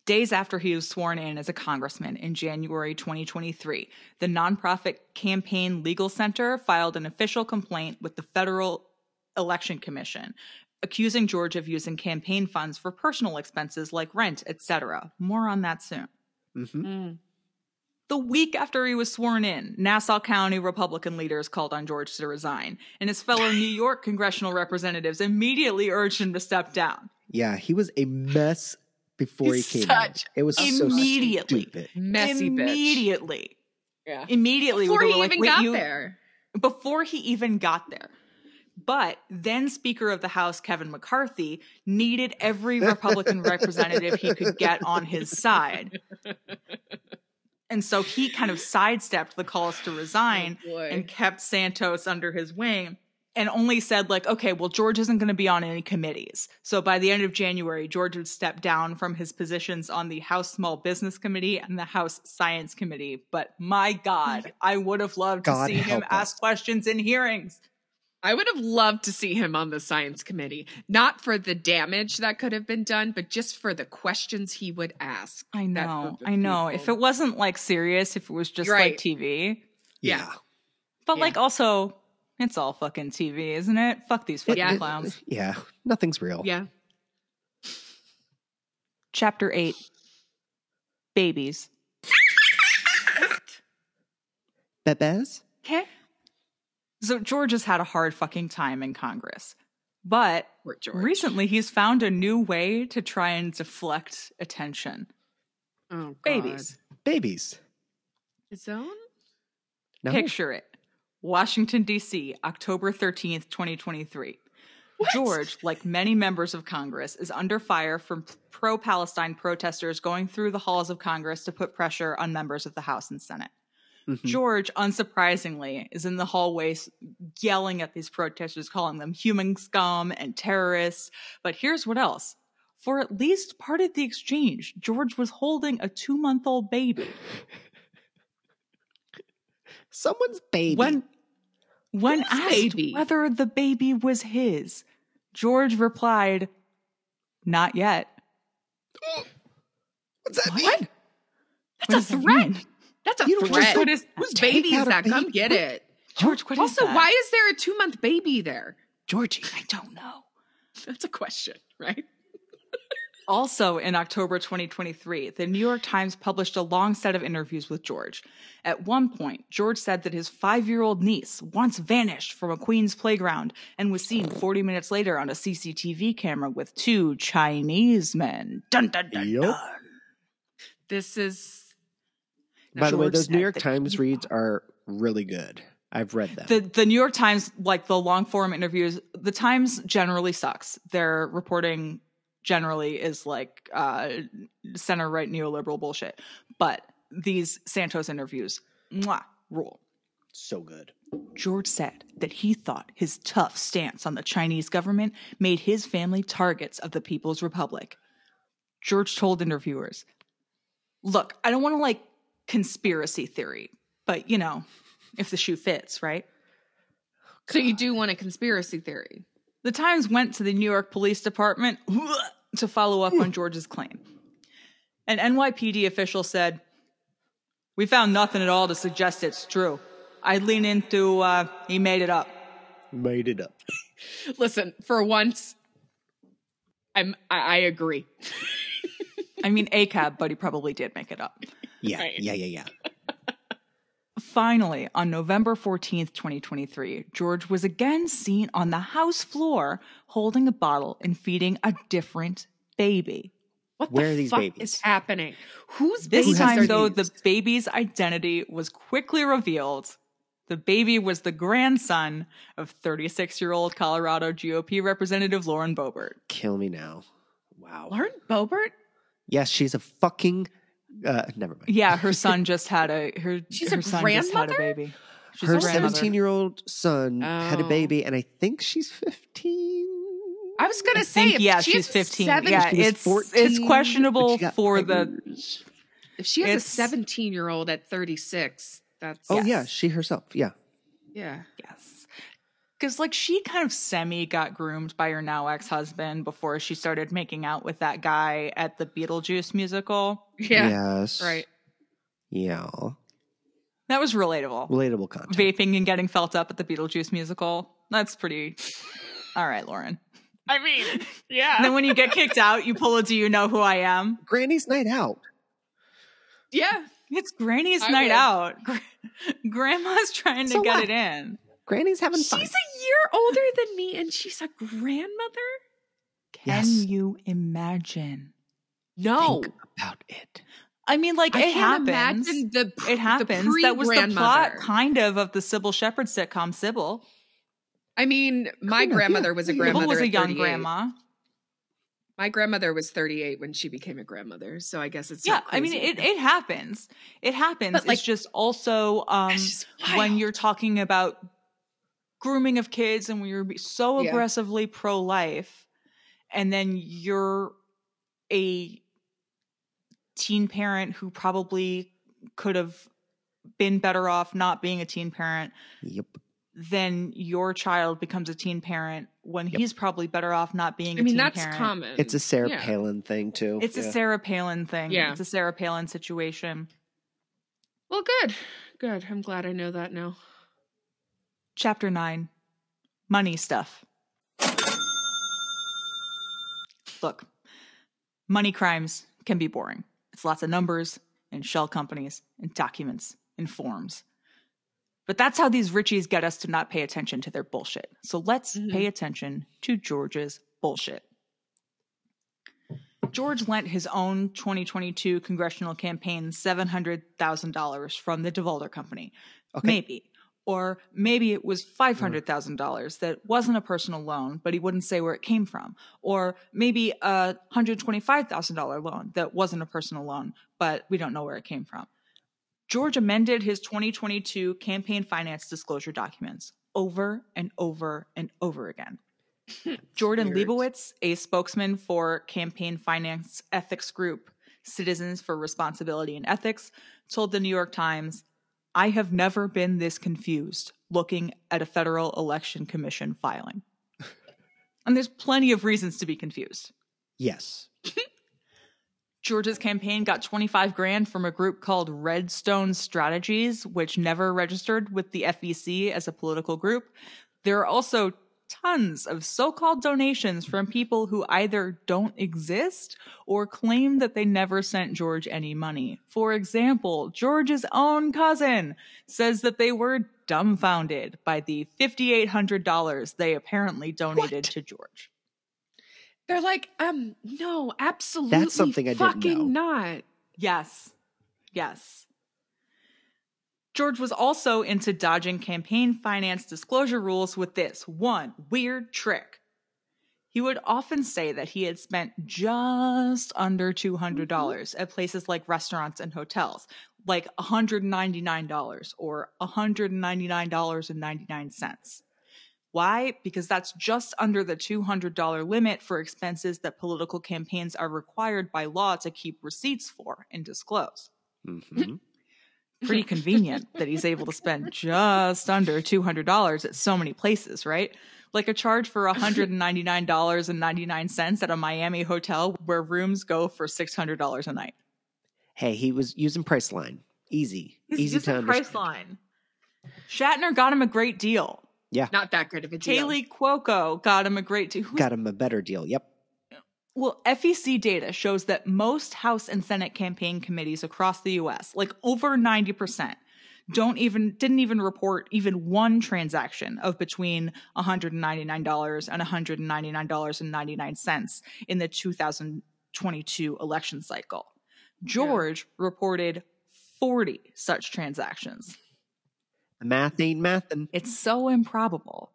Days after he was sworn in as a congressman in January 2023, the nonprofit Campaign Legal Center filed an official complaint with the Federal Election Commission, accusing George of using campaign funds for personal expenses like rent, etc. More on that soon. hmm Mm. The week after he was sworn in, Nassau County Republican leaders called on George to resign, and his fellow New York congressional representatives immediately urged him to step down. Yeah, he was a mess before He's he came out. such It was so Immediately. stupid. Messy bitch. immediately, Yeah. immediately Before they he like, even got you-" there. Before he even got there. But then Speaker of the House Kevin McCarthy needed every Republican representative he could get on his side. And so he kind of sidestepped the calls to resign Oh, and kept Santos under his wing and only said like okay well George isn't going to be on any committees. So by the end of January George would step down from his positions on the House Small Business Committee and the House Science Committee. But my god, I would have loved God to see him help ask questions in hearings. I would have loved to see him on the science committee, not for the damage that could have been done, but just for the questions he would ask. I know. I know. If it wasn't like serious, if it was just Right. like TV. Yeah. But Yeah. like also it's all fucking TV, isn't it? Fuck these fucking Yeah. clowns. Yeah, nothing's real. Yeah. Chapter 8 Babies. Bebes? Okay. So George has had a hard fucking time in Congress. But recently he's found a new way to try and deflect attention. Oh, God. Babies. Babies. His own? No. Picture it. Washington, D.C., October 13th, 2023. George, like many members of Congress, is under fire from pro Palestine protesters going through the halls of Congress to put pressure on members of the House and Senate. Mhm. George, unsurprisingly, is in the hallways yelling at these protesters, calling them human scum and terrorists. But here's what else. For at least part of the exchange, George was holding a two month old baby. Someone's baby. When when Whose asked baby? whether the baby was his, George replied, Not yet. What's that What? What That's does a threat. mean? That's a You threat. just What is- Whose baby is out a that? Come get What? it. George, what is Also, that? why is there a two month baby there? Georgie? I don't know. That's a question, right? Also, in October 2023, the New York Times published a long set of interviews with George. At one point, George said that his five year old niece once vanished from a Queens playground and was seen 40 minutes later on a CCTV camera with two Chinese men. Dun dun dun Yup. dun. This is By the way, George those New York Times reads are really good. I've read them. The the New York Times, like the long form interviews, the Times generally sucks. Their reporting generally is like uh, center right neoliberal bullshit. But these Santos interviews, mwah, rule. so good. George said that he thought his tough stance on the Chinese government made his family targets of the People's Republic. George told interviewers, Look, I don't want to like conspiracy theory, but you know, if the shoe fits, right? so you do want a conspiracy theory. The Times went to the New York Police Department to follow up on George's claim. An NYPD official said, We found nothing at all to suggest it's true. I'd lean into, uh, he made it up. Made it up. Listen, for once, I'm I, I agree. I mean, ACAB, but he probably did make it up. Yeah, Right. yeah, yeah, yeah. Finally, on November 14th, 2023, George was again seen on the house floor holding a bottle and feeding a different baby. What Where the are these fuck babies? is happening? Whose This babies time, though, these? the baby's identity was quickly revealed. The baby was the grandson of 36 year old Colorado GOP Representative Lauren Boebert. Kill me now. Wow. Lauren Boebert. Yes, she's a fucking. Uh, never mind. Yeah, her son just had a her. She's her a son just had a grandmother? baby. She's Her 17 year old son had a Oh. baby, and I think she's 15. I was gonna I say, think, if yeah, she she's 15. seven- yeah, She it's 14, it's questionable she got for the. If she has It's- a 17 year old at 36, that's Oh, Yes. yeah, she herself. Yeah. yeah. Yes. Because, like, she kind of semi got groomed by her now ex husband before she started making out with that guy at the Beetlejuice musical. Yeah. Yes. Right. Yeah. That was relatable. Relatable content. Vaping and getting felt up at the Beetlejuice musical. That's pretty. All right, Lauren. I mean, yeah. And then when you get kicked out, you pull a Do You Know Who I Am? Granny's night out. yeah. It's Granny's I night would. out. Gra- Grandma's trying to So get what? it in. Granny's having She's fun. She's a year older than me and she's a grandmother? Can Yes. you imagine? No. Think about it. I mean, like, I it happens. imagine the pr- It happens. That was the plot, kind of, of the Cybill Shepherd sitcom Cybill. I mean, my Kind of, grandmother yeah. was a grandmother. Cybill was a young grandma. My grandmother was 38 when she became a grandmother, so I guess it's Yeah, not I mean, it, it happens. It happens. But, like, it's just also um, just when you're talking about grooming of kids and when you're so Yeah. aggressively pro life, and then you're a teen parent who probably could have been better off not being a teen parent, Yep. then your child becomes a teen parent when Yep. he's probably better off not being a I mean, teen that's parent. common. It's a Sarah Yeah. Palin thing, too. It's Yeah. a Sarah Palin thing. Yeah. It's a Sarah Palin situation. Well, good. Good. I'm glad I know that now. Chapter 9 Money Stuff. Look, money crimes can be boring. It's lots of numbers and shell companies and documents and forms. But that's how these richies get us to not pay attention to their bullshit. So let's Mhm. pay attention to George's bullshit. George lent his own 2022 congressional campaign $700,000 from the Devolder Company. Okay. Maybe. Or maybe it was $500,000 that wasn't a personal loan, but he wouldn't say where it came from. Or maybe a $125,000 loan that wasn't a personal loan, but we don't know where it came from. George amended his 2022 campaign finance disclosure documents over and over and over again. Jordan. Libowitz, a spokesman for campaign finance ethics group Citizens for Responsibility and Ethics, told the New York Times, I have never been this confused looking at a federal election commission filing. And there's plenty of reasons to be confused. Yes. George's campaign got 25 grand from a group called Redstone Strategies, which never registered with the FEC as a political group. There are also tons of so called donations from people who either don't exist or claim that they never sent George any money. For example, George's own cousin says that they were dumbfounded by the $5,800 they apparently donated What? to George. They're like, um, no, absolutely That's something I didn't know. not. Yes. Yes. George was also into dodging campaign finance disclosure rules with this one weird trick. He would often say that he had spent just under $200 at places like restaurants and hotels, like $199 or $199.99. Why? Because that's just under the $200 limit for expenses that political campaigns are required by law to keep receipts for and disclose. Mhm. Pretty convenient that he's able to spend just under $200 at so many places, right? Like a charge for $199.99 at a Miami hotel where rooms go for $600 a night. Hey, he was using Priceline. Easy. He's Easy using to understand. Priceline. Shatner got him a great deal. Yeah. Not that great of a deal. Kaley Cuoco got him a great deal. Who's Got him a better deal. Yep. Well, FEC data shows that most House and Senate campaign committees across the US, like over 90%, don't even didn't even report even one transaction of between $199 and $199.99 in the 2022 election cycle. George reported 40 such transactions. The math ain't mathin'. It's so improbable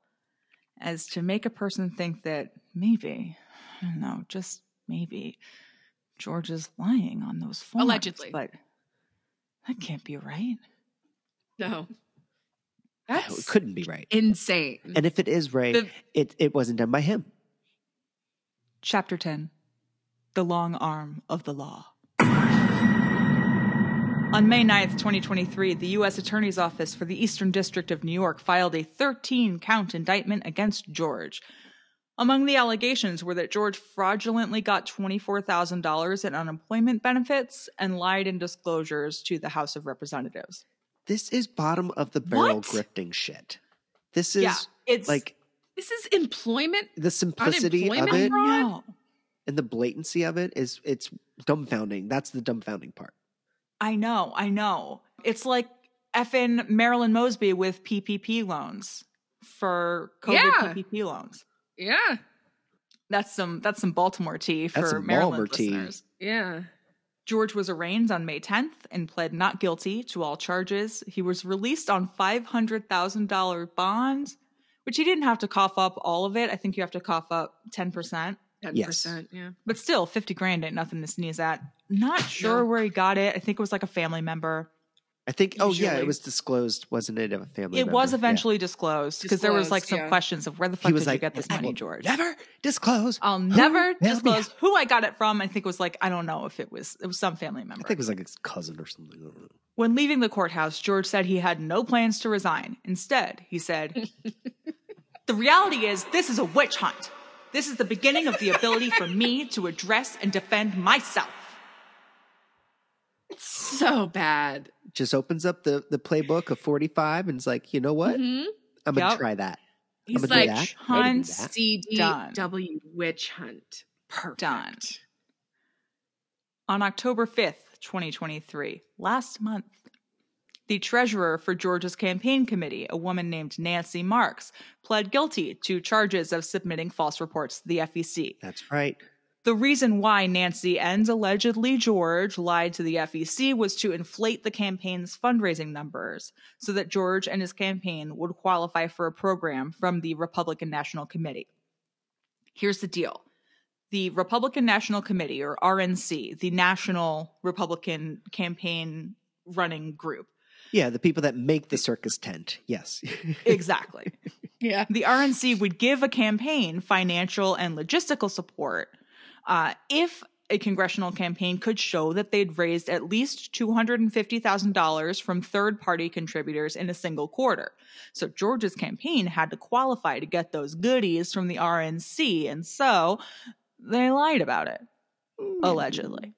as to make a person think that maybe, I don't know, just maybe, George is lying on those forms. Allegedly. But that can't be right. No. it That's couldn't be right. insane. And if it is right, The- it, it wasn't done by him. Chapter 10 The Long Arm of the Law. On May 9th, 2023, the U.S. Attorney's Office for the Eastern District of New York filed a 13 count indictment against George. Among the allegations were that George fraudulently got $24,000 in unemployment benefits and lied in disclosures to the House of Representatives. This is bottom of the barrel What? grifting shit. This is yeah, it's like this is employment. the simplicity of it I know. and the blatancy of it is it's dumbfounding. That's the dumbfounding part. I know, I know. It's like effing Marilyn Mosby with PPP loans for COVID Yeah. PPP loans. Yeah. That's some that's some Baltimore tea for That's some Maryland Baltimore tea. listeners. Yeah. George was arraigned on May 10th and pled not guilty to all charges. He was released on $500,000 bond, which he didn't have to cough up all of it. I think you have to cough up 10%. Ten Yes. percent. Yeah. But still, 50 grand ain't nothing to sneeze at. Not sure No. where he got it. I think it was like a family member. I think oh yeah, it was disclosed, wasn't it, of a family It was member? Yeah. eventually disclosed because there was like some yeah. questions of where the fuck He was did like, you get this "I money, will George? Never disclose. I'll never disclose who I got it from. I think it was like I don't know if it was it was some family member. I think it was like his cousin or something. I don't know. When leaving the courthouse, George said he had no plans to resign. Instead, he said, "The reality is this is a witch hunt. This is the beginning of the ability for me to address and defend myself." It's so bad. Just opens up the the playbook of forty five and is like, you know what? Mhm. I'm gonna Yep. try that. I'm He's gonna like do that. I'm gonna do Hunts. that. CDW witch hunt. Perfect. Done. On October 5th, 2023, last month, the treasurer for Georgia's campaign committee, a woman named Nancy Marks, pled guilty to charges of submitting false reports to the FEC. That's right. The reason why Nancy and allegedly George lied to the FEC was to inflate the campaign's fundraising numbers so that George and his campaign would qualify for a program from the Republican National Committee. Here's the deal the Republican National Committee, or RNC, the National Republican Campaign Running Group. Yeah, the people that make the circus tent. Yes. Exactly. Yeah. the RNC would give a campaign financial and logistical support uh, if a congressional campaign could show that they'd raised at least $250,000 from third party contributors in a single quarter. So George's campaign had to qualify to get those goodies from the RNC, and so they lied about it, allegedly.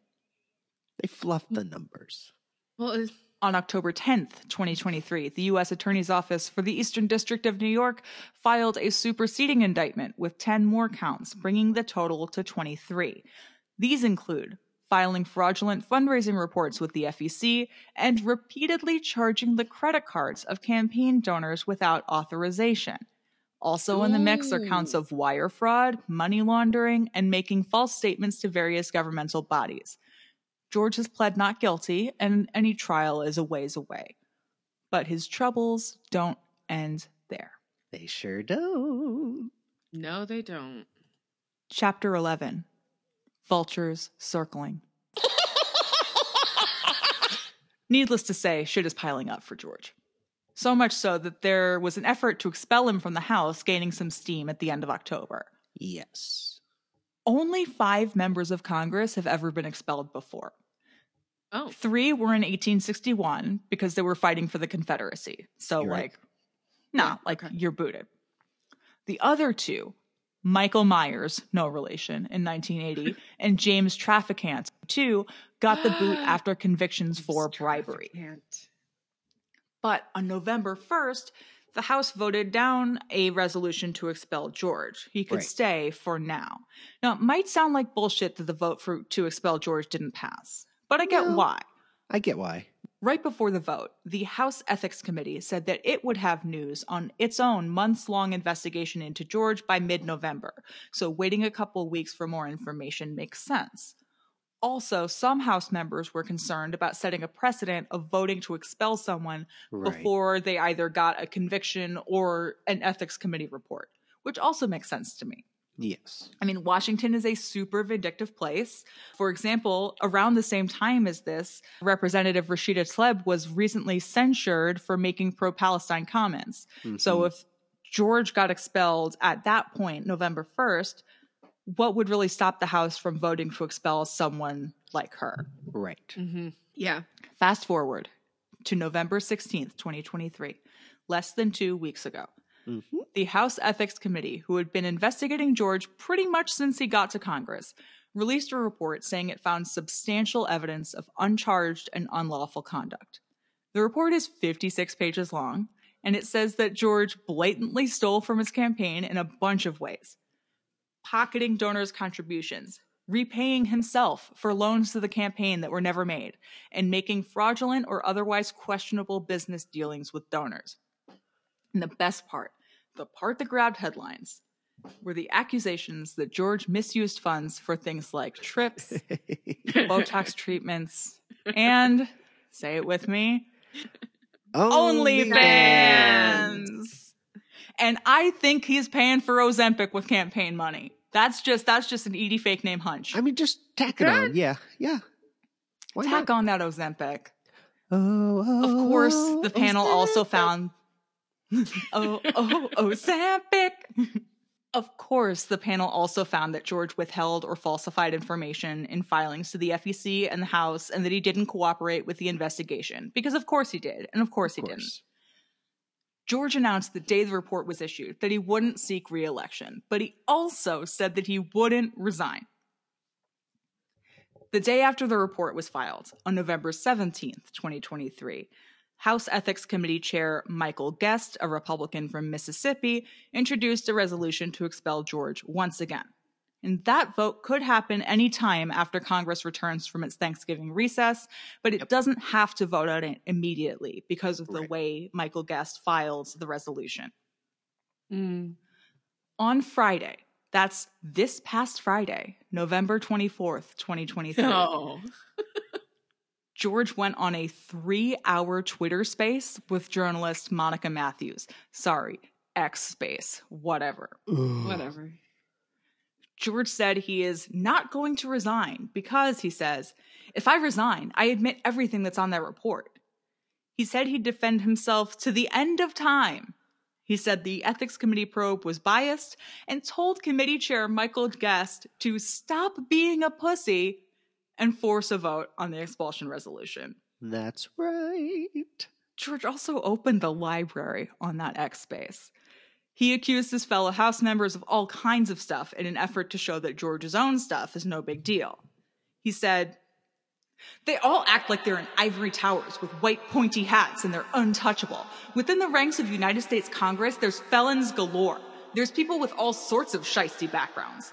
They fluffed the numbers. Well, On October 10th, 2023, the U.S. Attorney's Office for the Eastern District of New York filed a superseding indictment with 10 more counts, bringing the total to 23. These include filing fraudulent fundraising reports with the FEC and repeatedly charging the credit cards of campaign donors without authorization. Also in the mix are counts of wire fraud, money laundering, and making false statements to various governmental bodies. George has pled not guilty, and any trial is a ways away. But his troubles don't end there. They sure don't. no, they don't. Chapter 11 Vultures Circling. Needless to say, shit is piling up for George. So much so that there was an effort to expel him from the house, gaining some steam at the end of October. Yes. Only five members of Congress have ever been expelled before. Oh, Three were in 1861 because they were fighting for the Confederacy. So, You're right. like, no, Yeah, like okay. you're booted. The other two, Michael Myers, no relation, in 1980, and James Traficant, two, got the boot after convictions for bribery. But on November 1st, the House voted down a resolution to expel George. He could Right. stay for now. Now, it might sound like bullshit that the vote for to expel George didn't pass, but I get No. why. I get why. Right before the vote, the House Ethics Committee said that it would have news on its own months long investigation into George by mid November. So waiting a couple weeks for more information makes sense. Also, some House members were concerned about setting a precedent of voting to expel someone Right. before they either got a conviction or an ethics committee report, which also makes sense to me. Yes. I mean, Washington is a super vindictive place. For example, around the same time as this, Representative Rashida Tlaib was recently censured for making pro Palestine comments. So Mhm. if George got expelled at that point, November 1st, what would really stop the House from voting to expel someone like her? right. hmm Yeah. Fast forward to November 16th, 2023, less than two weeks ago. Mhm. The House Ethics Committee, who had been investigating George pretty much since he got to Congress, released a report saying it found substantial evidence of uncharged and unlawful conduct. The report is 56 pages long, and it says that George blatantly stole from his campaign in a bunch of ways pocketing donors' contributions, repaying himself for loans to the campaign that were never made, and making fraudulent or otherwise questionable business dealings with donors. And the best part, the part that grabbed headlines, were the accusations that George misused funds for things like trips, Botox treatments, and, say it with me, OnlyFans. And I think he's paying for Ozempic with campaign money. That's just that's just an Edie fake name hunch. I mean, just tack it on. Yeah. Yeah. Why Tack not? on that Ozempic. Oh, oh, Of course, the panel also found oh oh, oh Ozempic. Of course, the panel also found that George withheld or falsified information in filings to the FEC and the House, and that he didn't cooperate with the investigation. Because of course he did, and of course he Of didn't. George announced the day the report was issued that he wouldn't seek re election, but he also said that he wouldn't resign. The day after the report was filed, on November 17th, 2023, House Ethics Committee Chair Michael Guest, a Republican from Mississippi, introduced a resolution to expel George once again. And that vote could happen any time after Congress returns from its Thanksgiving recess, but it doesn't have to vote on it immediately because of the Right. way Michael Guest files the resolution. Mm. On Friday, that's this past Friday, November 24th, 2023, No. George went on a three hour Twitter space with journalist Monica Matthews. Sorry, X space, whatever. Ugh. Whatever. George said he is not going to resign because, he says, if I resign, I admit everything that's on that report. He said he'd defend himself to the end of time. He said the ethics committee probe was biased and told committee chair Michael Guest to stop being a pussy and force a vote on the expulsion resolution. That's right. George also opened the library on that X space. He accused his fellow House members of all kinds of stuff in an effort to show that George's own stuff is no big deal. He said, They all act like they're in ivory towers with white pointy hats and they're untouchable. Within the ranks of United States Congress, there's felons galore. There's people with all sorts of shisty backgrounds.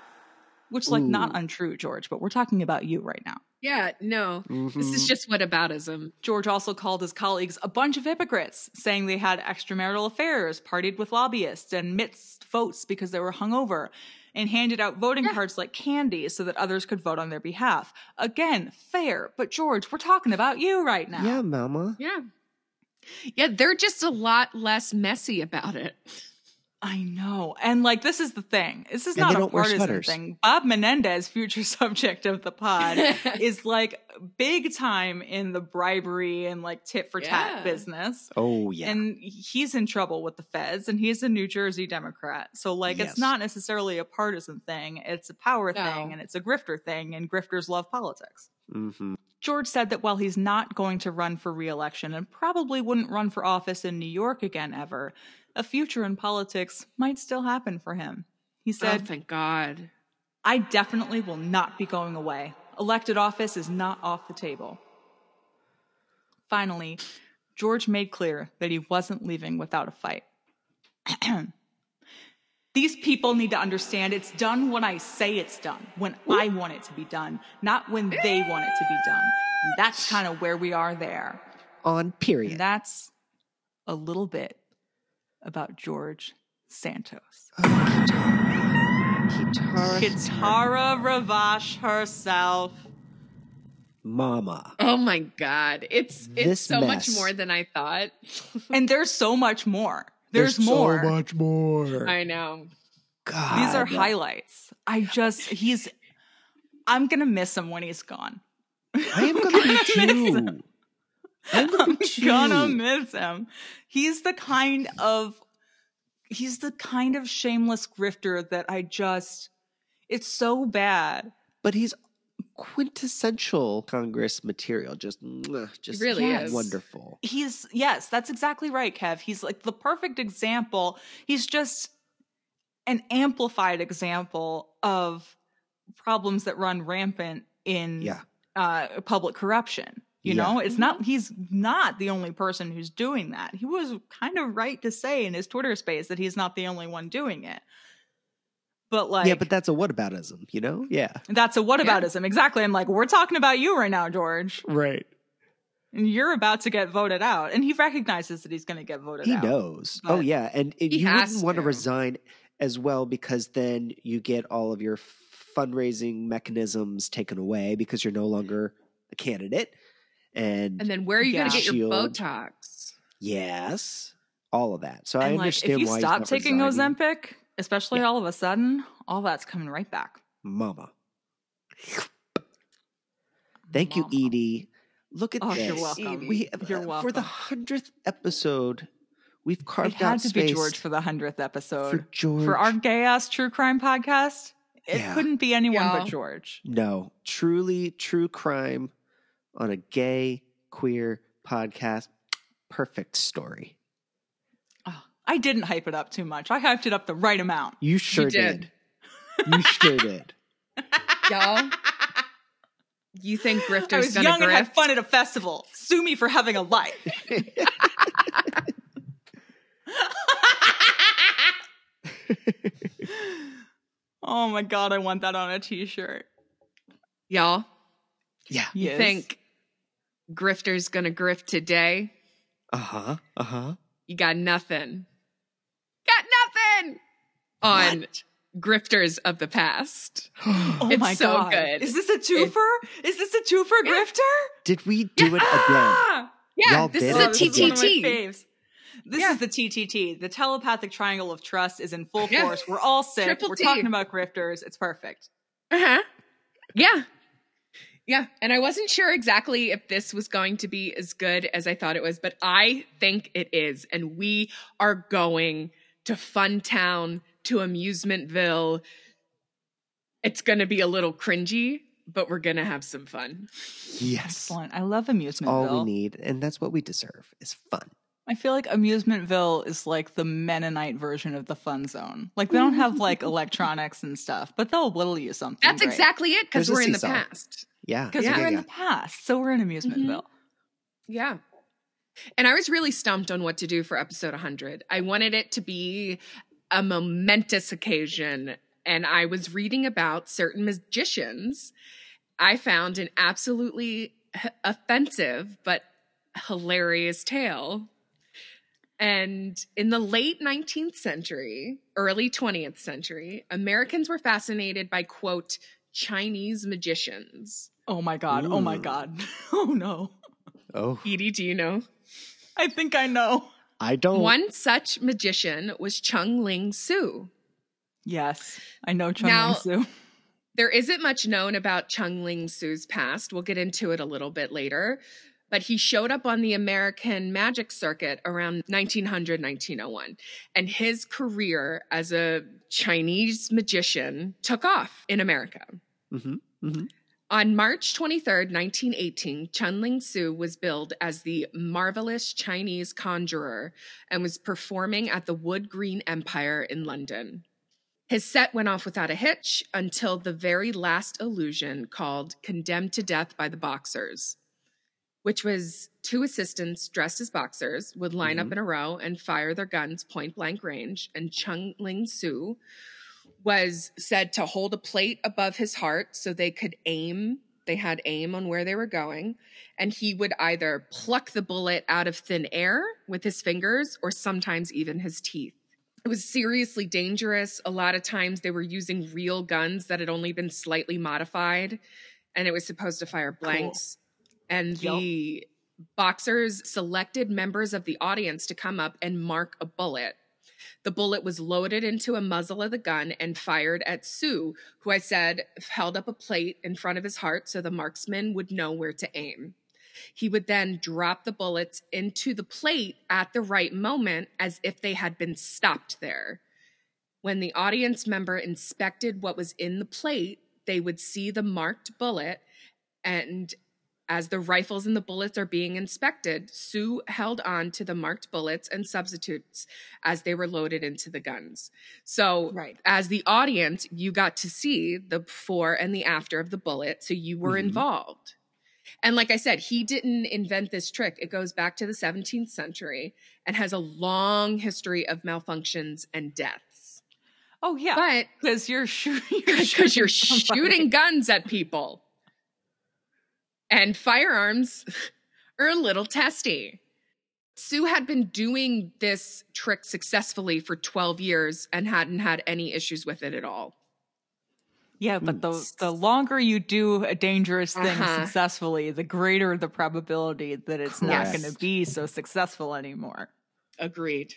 Which, is like, not untrue, George, but we're talking about you right now. Yeah, no. This is Mhm. just whataboutism. George also called his colleagues a bunch of hypocrites, saying they had extramarital affairs, partied with lobbyists, and missed votes because they were hungover, and handed out voting Yeah. cards like candy so that others could vote on their behalf. Again, fair, but George, we're talking about you right now. Yeah, Mama. Yeah. Yeah, they're just a lot less messy about it. I know. And like this is the thing. This is And not a partisan thing. Bob Menendez, future subject of the pod, is like big time in the bribery and like tit for tat Yeah. business. Oh yeah. And he's in trouble with the feds and he's a New Jersey Democrat. So like Yes. it's not necessarily a partisan thing. It's a power No. thing and it's a grifter thing and grifters love politics. hmm George said that while he's not going to run for reelection and probably wouldn't run for office in New York again ever, a future in politics might still happen for him. He said, oh, said, thank God. I definitely will not be going away. Elected office is not off the table. Finally, George made clear that he wasn't leaving without a fight. These people need to understand it's done when I say it's done, when I want it to be done, not when they want it to be done. And that's kind of where we are there. On And period. that's a little bit about George Santos. Kitara. Kitara Ravache herself. Mama. Oh my God. It's it's This so much more than I thought. And there's so much more. There's, so more. much more. I know. God. These are highlights. I just he's I'm gonna miss him when he's gone. I am gonna be miss him. Too. I'm gonna I'm be too. gonna miss him. He's the kind of he's the kind of shameless grifter that I just it's so bad. but he's quintessential Congress material. Just, mwah, just really is. wonderful. He's yes, that's exactly right, Kev. He's like the perfect example. He's just an amplified example of problems that run rampant in Yeah. uh, public corruption. You Yeah. know, it's not mm-hmm. he's not the only person who's doing that. He was kind of right to say in his Twitter space that he's not the only one doing it. But like yeah, but that's a whataboutism, you know? Yeah. that's a whataboutism. Exactly. I'm like, we're talking about you right now, George. Right. And you're about to get voted out. And he recognizes that he's gonna get voted He out. knows. Oh yeah, and it, he you wouldn't want to to. resign as well because then you get all of your fundraising mechanisms taken away because you're no longer a candidate. And, And then where are you Yeah. gonna get your Botox? yes, all of that. So I and like understand if you why stop not taking resigning. Ozempic, especially Yeah. all of a sudden, all that's coming right back. Mama. Thank you, Edie. Look at Oh, this. you're welcome. We You're uh, for the hundredth episode, we've It carved had out to space be George for the hundredth episode. for George. for our gay ass true crime podcast, it Yeah. couldn't be anyone Yeah. but George. no, truly true crime on a gay queer podcast. Perfect story. Oh, I didn't hype it up too much. I hyped it up the right amount. You sure you did. You sure did. Y'all. You think I was gonna young and had fun at a festival. Sue me for having a life. oh my god, I want that on a t-shirt. Y'all, Yeah. you Yes. think Grifter's gonna grift today? Uh huh. Uh huh. You got nothing. Got nothing on grifters of the past. Oh It's my so god. good. Is this a twofer? Is this a twofer grifter? Did we do it again? Ah! Yeah, Y'all this is a this is one of my TTT. This Yeah. is the TTT. The telepathic triangle of trust is in full Yeah. force. We're all sick. Triple We're T. talking about grifters. It's perfect. Uh-huh. Yeah. Yeah. And I wasn't sure exactly if this was going to be as good as I thought it was, but I think it is. And we are going to Fun Town to Amusementville. It's going to be a little cringy, but we're going to have some fun. Yes. Excellent. I love Amusementville. All we need, and that's what we deserve, is fun. I feel like Amusementville is like the Mennonite version of the fun zone. Like they don't have like electronics and stuff, but they'll whittle you something. That's exactly it because we're in the seesaw. past. Yeah. because Yeah. we're in the past, so we're in Amusementville. Mm-hmm. Yeah. And I was really stumped on what to do for episode 100. I wanted it to be a momentous occasion, and I was reading about certain magicians. I found an absolutely h- offensive but hilarious tale. And in the late 19th century, early 20th century, Americans were fascinated by, quote, Chinese magicians. Oh my god! Oh my god! Oh no! Oh, Edie, do you know? I think I know. I don't. One such magician was Chung Ling Soo. Yes, I know Chung Now- Ling Soo. There isn't much known about Chung Ling Soo's past. We'll get into it a little bit later. But he showed up on the American magic circuit around 1900, 1901. And his career as a Chinese magician took off in America. hmm hmm On March 23rd, 1918, Chung Ling Soo was billed as the marvelous Chinese conjurer and was performing at the Wood Green Empire in London. His set went off without a hitch until the very last illusion called Condemned to Death by the Boxers, which was two assistants dressed as boxers would line up mm-hmm. in a row and fire their guns point blank range, and Chung Ling Soo was said to hold a plate above his heart so they could aim. They had aim on where they were going. And he would either pluck the bullet out of thin air with his fingers or sometimes even his teeth. It was seriously dangerous. A lot of times they were using real guns that had only been slightly modified, and it was supposed to fire blanks. And the boxers selected members of the audience to come up and mark a bullet. The bullet was loaded into a muzzle of the gun and fired at Soo, who I said held up a plate in front of his heart so the marksman would know where to aim. He would then drop the bullets into the plate at the right moment as if they had been stopped there. When the audience member inspected what was in the plate, they would see the marked bullet and as the rifles and the bullets are being inspected, Soo held on to the marked bullets and substitutes as they were loaded into the guns. So, Right. as the audience, you got to see the before and the after of the bullet. So, you were Mhm. involved. And like I said, he didn't invent this trick. It goes back to the 17th century and has a long history of malfunctions and deaths. Oh yeah, But because you're shooting. because you're shooting guns at people. And firearms are a little testy. Soo had been doing this trick successfully for 12 years and hadn't had any issues with it at all. Yeah, but the the longer you do a dangerous thing Uh-huh. successfully, the greater the probability that it's not going to be so successful anymore. Agreed.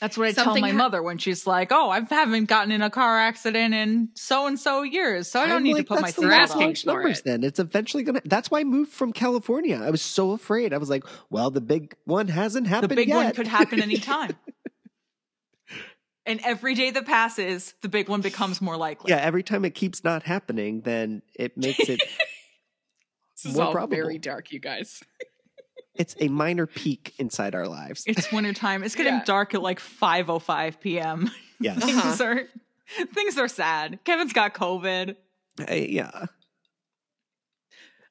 That's what I tell my ha- mother when she's like, "Oh, I haven't gotten in a car accident in so and so years, so I don't I'm need like, to put my that's the They're seatbelt on." large numbers. it. Then it's eventually gonna. That's why I moved from California. I was so afraid. I was like, well, the big one hasn't happened. The happened. big one could happen anytime. and every day that passes, the big one becomes more likely. yeah, every time it keeps not happening, then it makes it. This is More all probable. very dark, you guys. It's a minor peak inside our lives. It's wintertime. It's getting Yeah. dark at like 5:05 p.m. yes, Uh-huh. things are things are sad. Kevin's got COVID. I- yeah.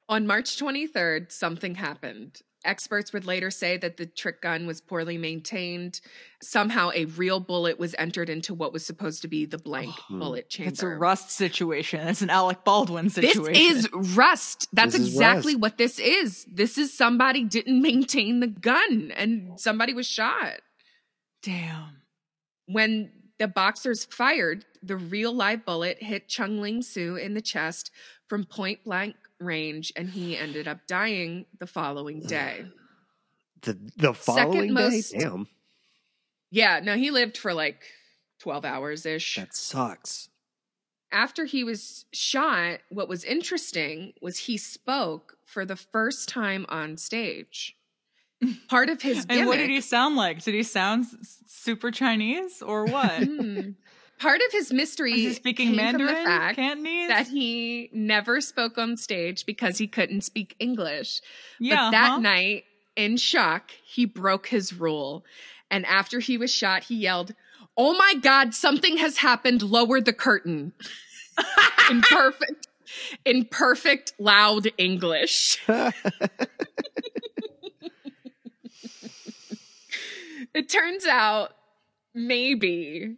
On March 23rd, something happened. Experts would later say that the trick gun was poorly maintained. Somehow, a real bullet was entered into what was supposed to be the blank Hmm. bullet chamber. It's a rust situation. It's an Alec Baldwin situation. This situation. is rust. That's This exactly rust. what this is. This is somebody didn't maintain the gun and somebody was shot. damn. When the boxers fired, the real live bullet hit Chung Ling Soo in the chest from point blank range, and he ended up dying the following day. The the following day, most- damn, Yeah, no, he lived for like 12 hours ish. that sucks. After he was shot, what was interesting was he spoke for the first time on stage. Part of his And what did he sound like? Did he sound super Chinese or what? Hmm. Part of his mystery Was he speaking came Mandarin? from the fact Cantonese? that he never spoke on stage because he couldn't speak English. yeah. but that huh? night, in shock, he broke his rule. And after he was shot, he yelled, Oh my God, something has happened. Lower the curtain. in perfect, in perfect loud English. It turns out maybe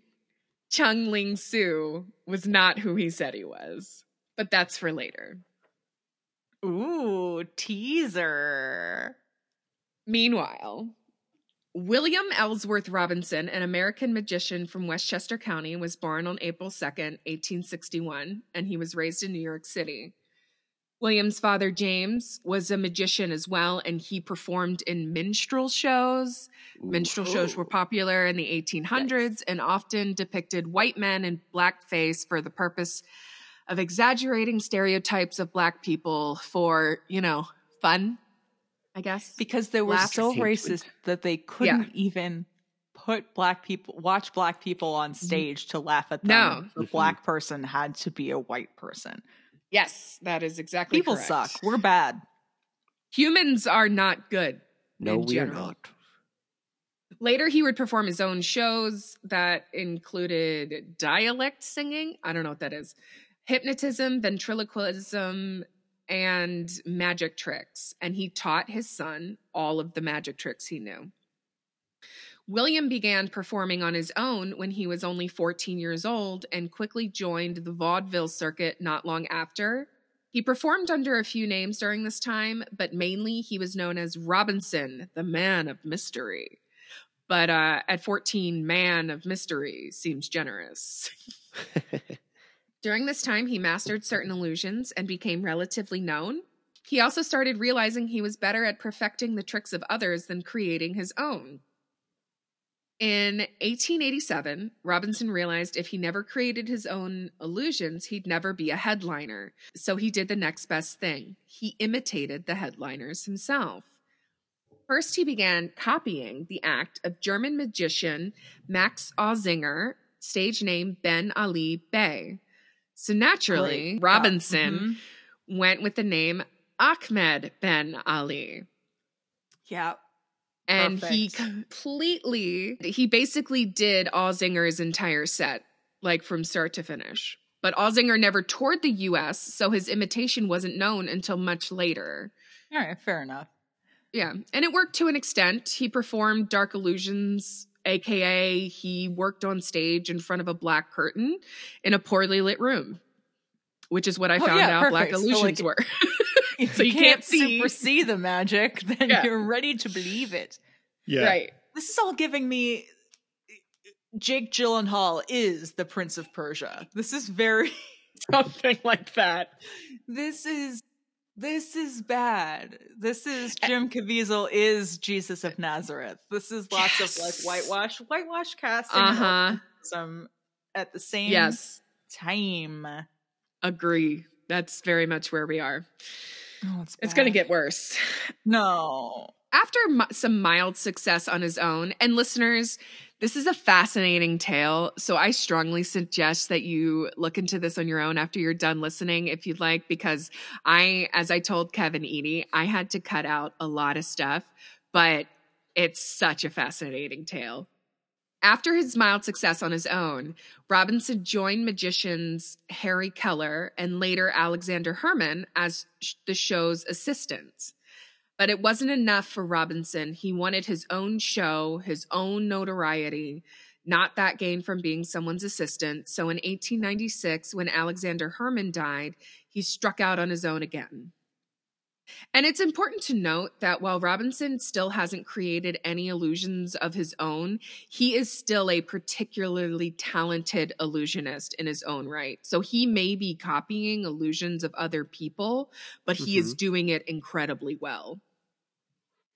Chung Ling Soo was not who he said he was, but that's for later. Ooh, teaser. Meanwhile, William Ellsworth Robinson, an American magician from Westchester County, was born on April 2nd, 1861, and he was raised in New York City. William's father, James, was a magician as well, and he performed in minstrel shows. Minstrel shows were popular in the 1800s and often depicted white men in blackface for the purpose of exaggerating stereotypes of black people for, you know, fun, I guess. Because they were Laugh so racist that they couldn't even put black people watch black people on stage to laugh at them. No. The Mhm. black person had to be a white person. Yes, that is exactly what People correct. suck. We're bad. Humans are not good. no, in we're not. Later, he would perform his own shows that included dialect singing. I don't know what that is. Hypnotism, ventriloquism, and magic tricks. And he taught his son all of the magic tricks he knew. William began performing on his own when he was only 14 years old and quickly joined the vaudeville circuit not long after. He performed under a few names during this time, but mainly he was known as Robinson, the man of mystery. But uh, at 14, man of mystery seems generous. During this time, he mastered certain illusions and became relatively known. He also started realizing he was better at perfecting the tricks of others than creating his own. In 1887, Robinson realized if he never created his own illusions, he'd never be a headliner. So he did the next best thing he imitated the headliners himself. First, he began copying the act of German magician Max Auzinger, stage name Ben Ali Bey. So naturally. Robinson Yeah. Mhm. went with the name Ahmed Ben Ali. Yeah. And he completely, he basically did Auzinger's entire set, like from start to finish. But Ozinger never toured the US, so his imitation wasn't known until much later. All right. Fair enough. Yeah, and it worked to an extent. He performed Dark Illusions, aka he worked on stage in front of a black curtain in a poorly lit room, which is what I Oh, found yeah, out black perfect. So, illusions like, were. If So you can't see- super see the magic, then Yeah. you're ready to believe it. Yeah. Right. This is all giving me Jake Gyllenhaal is the Prince of Persia. This is very Something like that. this is this is bad. This is Jim Caviezel is Jesus of Nazareth. This is lots of like whitewash, whitewash casting Uh-huh. some at the same Yes. time. Agree. That's very much where we are. Oh, it's going to get worse. no. After some mild success on his own, and listeners, this is a fascinating tale. So I strongly suggest that you look into this on your own after you're done listening, if you'd like, because I, as I told Kevin Edie, I had to cut out a lot of stuff, but it's such a fascinating tale. After his mild success on his own, Robinson joined magicians Harry Kellar and later Alexander Herrmann as the show's assistants. But it wasn't enough for Robinson. He wanted his own show, his own notoriety, not that gained from being someone's assistant. So in 1896, when Alexander Herrmann died, he struck out on his own again. And it's important to note that while Robinson still hasn't created any illusions of his own, he is still a particularly talented illusionist in his own right. So he may be copying illusions of other people, but he is mm-hmm. doing it incredibly well.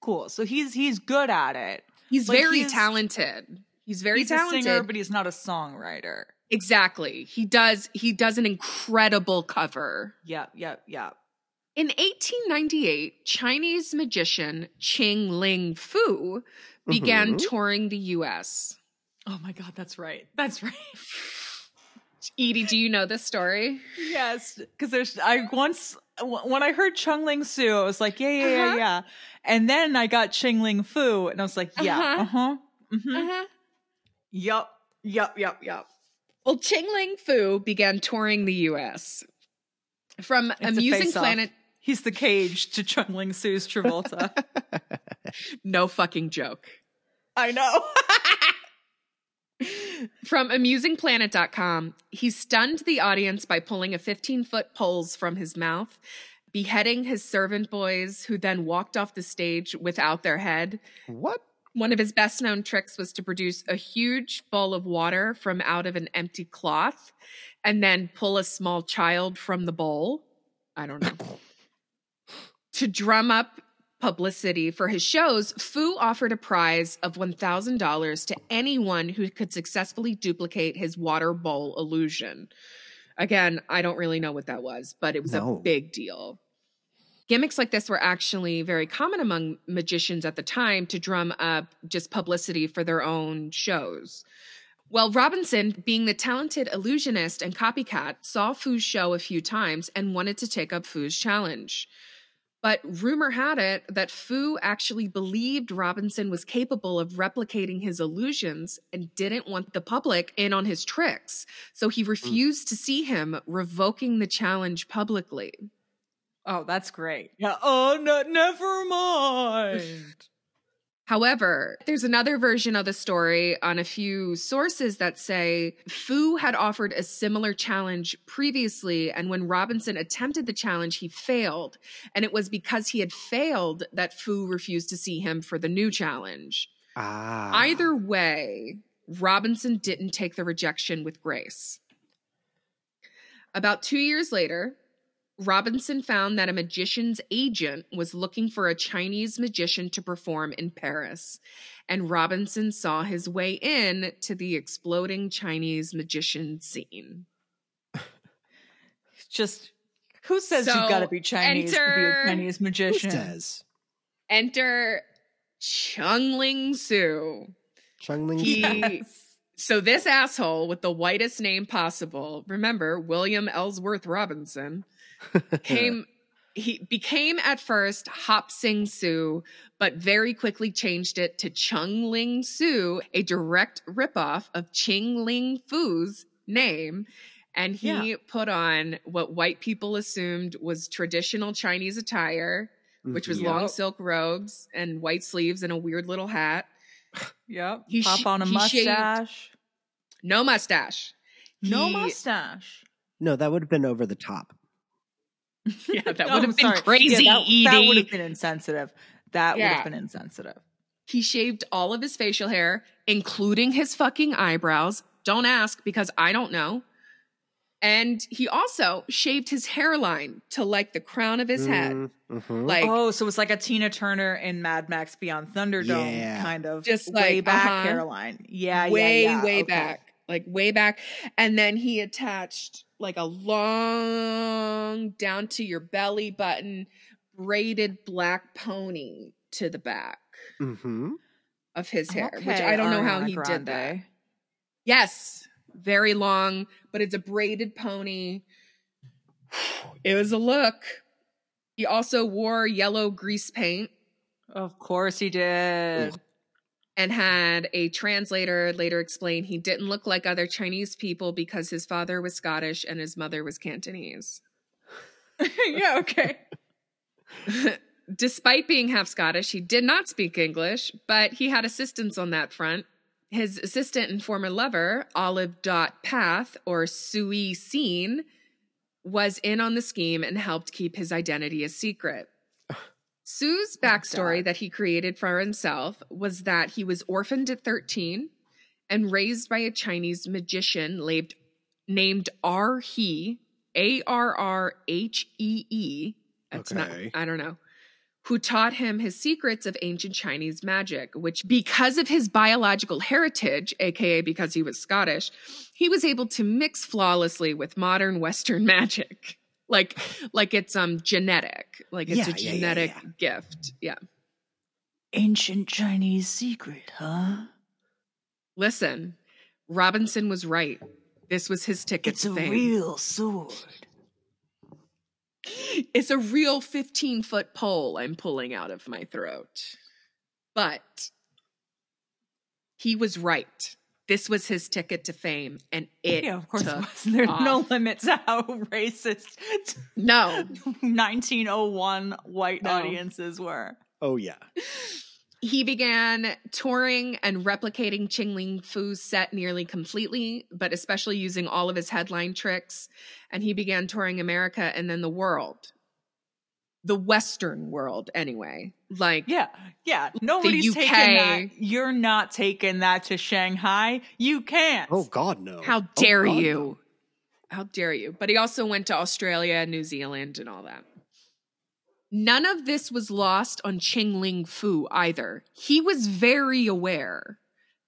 Cool. So he's he's good at it. He's Like, very he's- talented. He's very he's talented. a singer, but he's not a songwriter. exactly. He does he does an incredible cover. Yep, yep, yep. In 1898, Chinese magician Ching Ling Foo began Mhm. touring the US. Oh my god, that's right. That's right. Edie, do you know this story? Yes, because there's I once w- when I heard Chung Ling Soo, I was like, yeah, yeah, yeah, Uh-huh. yeah. And then I got Ching Ling Foo, and I was like, yeah, Uh-huh. uh huh, mm-hmm. Uh-huh. yup, yup, yup, yup. Well, Ching Ling Foo began touring the US. From It's a Amusing face-off. Planet, He's the cage to Chung Ling Soo's Travolta. no fucking joke. I know. From amusingplanet.com, he stunned the audience by pulling a 15 foot poles from his mouth, beheading his servant boys, who then walked off the stage without their head. What? One of his best known tricks was to produce a huge bowl of water from out of an empty cloth and then pull a small child from the bowl. I don't know. to drum up publicity for his shows, Foo offered a prize of $1,000 to anyone who could successfully duplicate his water bowl illusion. Again, I don't really know what that was, but it was No. a big deal. Gimmicks like this were actually very common among magicians at the time to drum up just publicity for their own shows. Well, Robinson, being the talented illusionist and copycat, saw Foo's show a few times and wanted to take up Foo's challenge. But rumor had it that Foo actually believed Robinson was capable of replicating his illusions and didn't want the public in on his tricks. So he hmm. refused to see him, revoking the challenge publicly. oh, that's great. Yeah. Oh no, never mind. However, there's another version of the story on a few sources that say Foo had offered a similar challenge previously, and when Robinson attempted the challenge, he failed. And it was because he had failed that Foo refused to see him for the new challenge. Ah. Either way, Robinson didn't take the rejection with grace. About two years later, Robinson found that a magician's agent was looking for a Chinese magician to perform in Paris, and Robinson saw his way in to the exploding Chinese magician scene. Just who says So, you've got to be Chinese to be enter- a Chinese Who magician? says? Enter Chung Ling Soo. Chung Ling He- Soo? Yes. So this asshole with the whitest name possible, remember William Ellsworth Robinson, came he became at first Hop Sing Su, but very quickly changed it to Chung Ling Soo, a direct ripoff of Ching Ling Foo's name. And he put on what white people assumed was traditional Chinese attire, which was Mhm. long silk robes and white sleeves and a weird little hat. Yep. He Pop sh- on a he shaved- mustache. No mustache. No He- mustache. No, that would have been over the top. Yeah, that Oh, would have been sorry. crazy, Yeah, that, that would have been insensitive. That would have been insensitive. He shaved all of his facial hair, including his fucking eyebrows. Don't ask because I don't know. And he also shaved his hairline to like the crown of his head. Mm, mhm. Like oh, so it's like a Tina Turner in Mad Max Beyond Thunderdome Yeah. kind of Just way like, back uh-huh. hairline. Yeah, way, yeah, yeah. way Okay. back. Like way back. And then he attached like a long down to your belly button braided black pony to the back Mhm. of his hair, which I don't know how Ariana he did that. Yes, very long, but it's a braided pony. It was a look. He also wore yellow grease paint Of course he did. And had a translator later explain he didn't look like other Chinese people because his father was Scottish and his mother was Cantonese. yeah, okay. Despite being half Scottish, he did not speak English, but he had assistance on that front. His assistant and former lover, Olive Dot Path or Suee Seen, was in on the scheme and helped keep his identity a secret. Soo's oh backstory God. that he created for himself was that he was orphaned at 13 and raised by a Chinese magician named, named R. He, A R R H E E. That's not, Okay. I don't know. Who taught him his secrets of ancient Chinese magic, which, because of his biological heritage, aka because he was Scottish, he was able to mix flawlessly with modern Western magic. Like like it's um genetic, like it's Yeah, a yeah, yeah, genetic yeah. gift. Yeah. Ancient Chinese secret, huh? Listen, Robinson was right. This was his ticket It's to a fame. real sword. It's a real 15 foot pole I'm pulling out of my throat. But he was right. This was his ticket to fame, and it yeah, of course. it took was. There's no off. limit to how racist no. 1901 white No. audiences were. Oh yeah. He began touring and replicating Ching Ling Foo's set nearly completely, but especially using all of his headline tricks. And he began touring America and then the world. The Western world, anyway. Like, Yeah, yeah. Nobody's UK. taking that. You're not taking that to Shanghai. You can't. Oh God, no. how Oh, dare God, you? no. How dare you? But he also went to Australia, New Zealand, and all that. None of this was lost on Ching Ling Foo either. He was very aware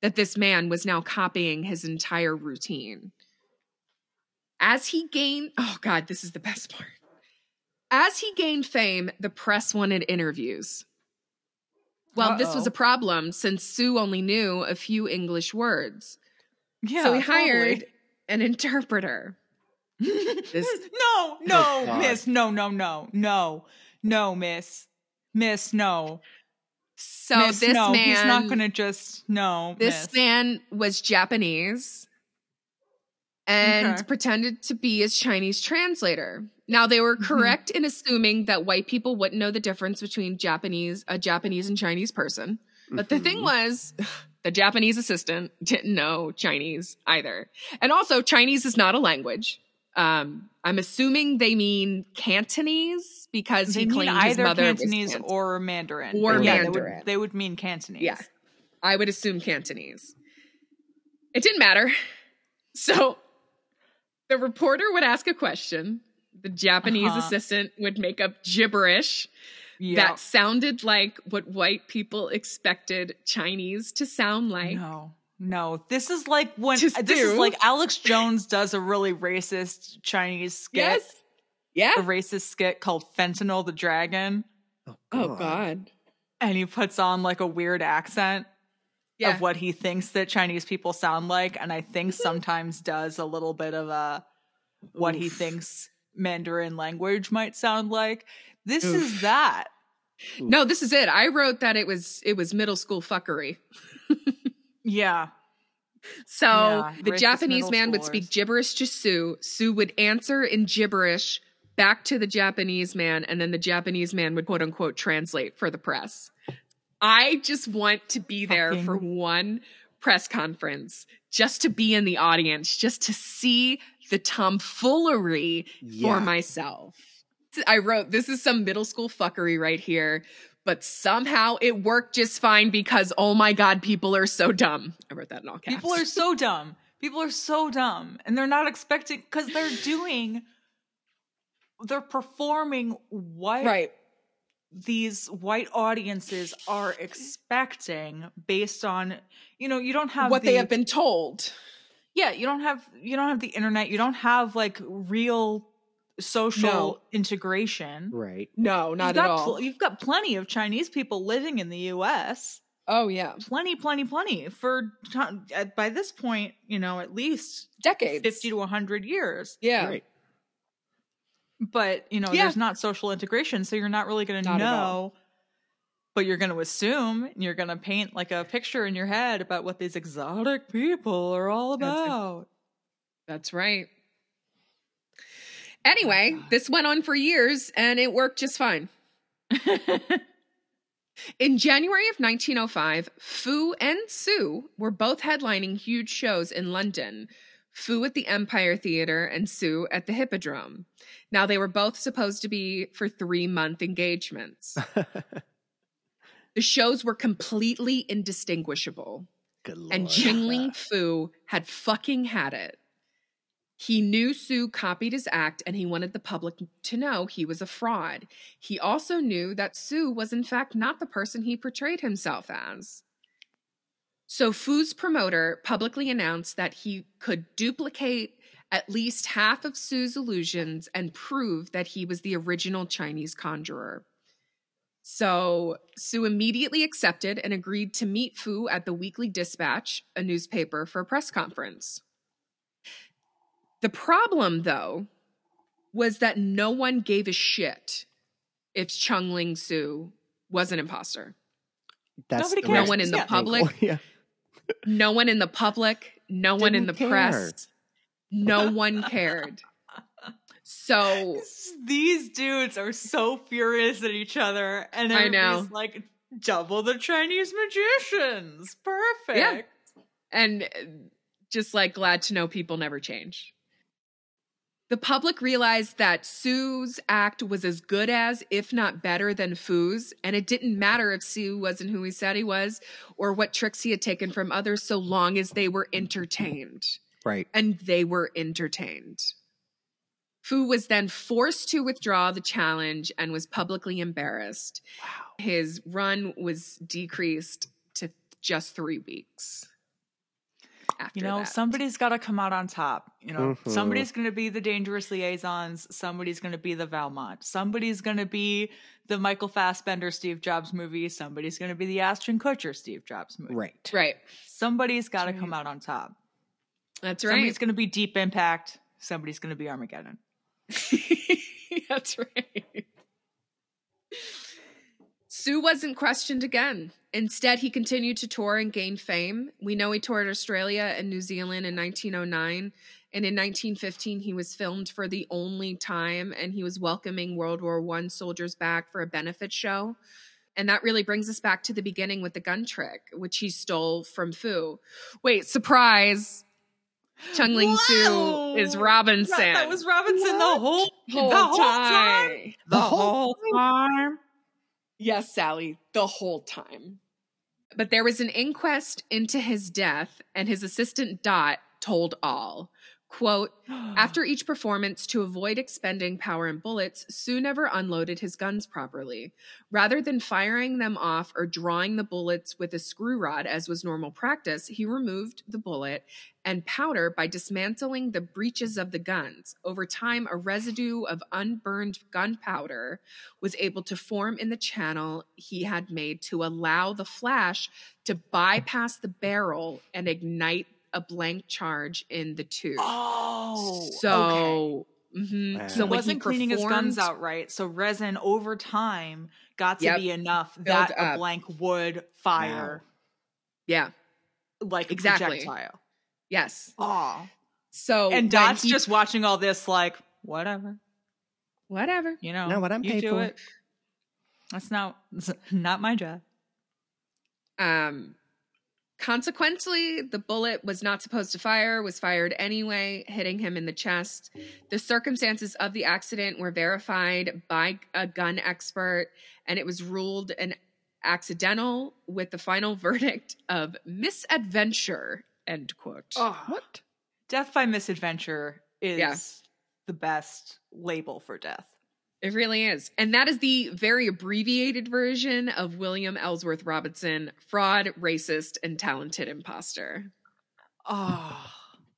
that this man was now copying his entire routine. As he gained, oh God, this is the best part. As he gained fame, the press wanted interviews. Well, this was a problem since Soo only knew a few English words. yeah. so he hired an interpreter. This- no, no, God. miss, no, no, no, no, no, miss, miss, no. So miss, this no, man, he's not going to just no. this miss. man was Japanese and Okay. pretended to be his Chinese translator. Now they were Mhm. correct in assuming that white people wouldn't know the difference between Japanese, a Japanese and Chinese person. But the thing Mhm. was, the Japanese assistant didn't know Chinese either. And also, Chinese is not a language. Um, I'm assuming they mean Cantonese because they he claimed his either mother Cantonese or Mandarin. Or yeah, They Mandarin. would, they would mean Cantonese. Yeah. I would assume Cantonese. It didn't matter. So the reporter would ask a question. The Japanese Uh-huh. assistant would make up gibberish Yeah. that sounded like what white people expected Chinese to sound like. no, no. This is like when Just this is like Alex Jones does a really racist Chinese skit. Yes. Yeah. A racist skit called Fentanyl the Dragon. Oh God. And he puts on like a weird accent Yeah. of what he thinks that Chinese people sound like. And I think mm-hmm. sometimes does a little bit of a what he thinks Mandarin language might sound like. This Oof. is that. no, this is it. I wrote that it was it was middle school fuckery. Yeah. So Yeah, the racist Japanese middle man would speak gibberish to Soo. Soo would answer in gibberish back to the Japanese man, and then the Japanese man would quote unquote translate for the press. I just want to be there Fucking- for one press conference, just to be in the audience, just to see the tomfoolery Yeah. for myself. I wrote, this is some middle school fuckery right here, but somehow it worked just fine because, oh my God, people are so dumb. I wrote that in all caps. People are so dumb. People are so dumb. And they're not expecting because they're doing they're performing what right. These white audiences are expecting based on you know you don't have what the, they have been told. yeah you don't have you don't have the internet you don't have like real social No. integration Right. No, not you've at got all. pl- you've got plenty of chinese people living in the us oh yeah, plenty plenty plenty for ti- by this point you know at least decades. 50 to 100 years yeah, Right. But you know Yeah. there's not social integration so you're not really going to Not at all. know but you're going to assume and you're going to paint like a picture in your head about what these exotic people are all That's about that's right. Anyway, oh, this went on for years and it worked just fine. In January of 1905, Foo and Soo were both headlining huge shows in London. Foo at the Empire Theatre and Soo at the Hippodrome. Now, they were both supposed to be for three month engagements. the shows were completely indistinguishable. And Ching Ling Foo had fucking had it. He knew Soo copied his act and he wanted the public to know he was a fraud. He also knew that Soo was, in fact, not the person he portrayed himself as. So Foo's promoter publicly announced that he could duplicate at least half of Soo's illusions and prove that he was the original Chinese conjurer. So Soo immediately accepted and agreed to meet Foo at the Weekly Dispatch, a newspaper, for a press conference. The problem, though, was that no one gave a shit if Chung Ling Soo was an imposter. That's Nobody the cares. No one in the Yeah. public, yeah. No one in the public, no one in the Didn't press, no one cared. So These dudes are so furious at each other, and I know. like, double the Chinese magicians. Perfect. and uh, just like glad to know people never change. The public realized that Soo's act was as good as, if not better than Foo's, and it didn't matter if Soo wasn't who he said he was or what tricks he had taken from others, so long as they were entertained. Right. And they were entertained. Foo was then forced to withdraw the challenge and was publicly embarrassed. Wow. His run was decreased to just three weeks. After You know, that. somebody's got to come out on top. You know, Mhm. somebody's going to be the dangerous liaisons. Somebody's going to be the Valmont. Somebody's going to be the Michael Fassbender Steve Jobs movie. Somebody's going to be the Ashton Kutcher Steve Jobs movie. Right. Right. Somebody's got to come out on top. That's right. Somebody's going to be Deep Impact. Somebody's going to be Armageddon. That's right. Soo wasn't questioned again. Instead, he continued to tour and gain fame. We know he toured Australia and New Zealand in 1909. And in 1915, he was filmed for the only time, and he was welcoming World War I soldiers back for a benefit show. And that really brings us back to the beginning with the gun trick, which he stole from Foo. Wait, surprise! Chung Ling Soo is Robinson. That was Robinson the whole, whole the whole time. time. The whole time. Yes, Sally, the whole time. But there was an inquest into his death, and his assistant Dot told all. Quote, after each performance, to avoid expending power and bullets, Soo never unloaded his guns properly. Rather than firing them off or drawing the bullets with a screw rod, as was normal practice, he removed the bullet and powder by dismantling the breeches of the guns. Over time, a residue of unburned gunpowder was able to form in the channel he had made to allow the flash to bypass the barrel and ignite a blank charge in the tube. Oh, okay. so, mhm. So He when wasn't cleaning his guns out right. So resin over time got to Yep. be enough that Build a blank would fire Yeah. like Exactly. projectile. Yes. Oh. So and when Dot's he- just watching all this like, whatever. whatever. You know, Not what I'm you paid do for. it. That's not it's not my job. Um, consequently, the bullet was not supposed to fire, was fired anyway, hitting him in the chest. The circumstances of the accident were verified by a gun expert, and it was ruled an accidental with the final verdict of misadventure. End quote. Oh, what? Death by misadventure is Yeah. the best label for death. It really is. And that is the very abbreviated version of William Ellsworth Robinson, fraud, racist, and talented imposter. Oh,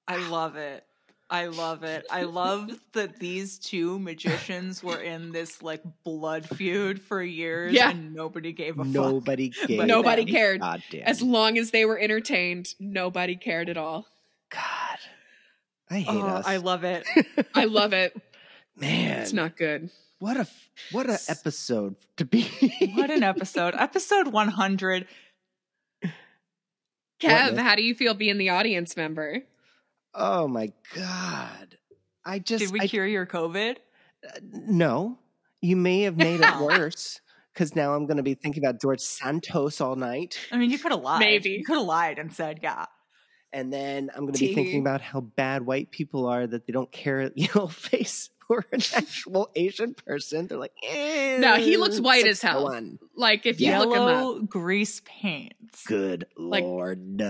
I love it. I love it. I love that these two magicians were in this like blood feud for years Yeah. and nobody gave a fuck. Nobody gave Nobody a cared. Goddamn. As long as they were entertained, nobody cared at all. God. I hate Oh, us. I love it. I love it. Man, It's not good. What a what a episode to be. What an episode. episode 100. Kev, What? how do you feel being the audience member? oh my god! I just Did we I- cure your COVID? uh, no. You may have made it worse because now I'm going to be thinking about George Santos all night, I mean, you could have lied. Maybe. You could have lied and said, yeah. and then I'm going to be thinking about how bad white people are that they don't care yellow face or an actual Asian person. They're like, eh, No, he looks white let's as hell. go on. Like, if you look him up, Yellow grease paints. Good Like- lord.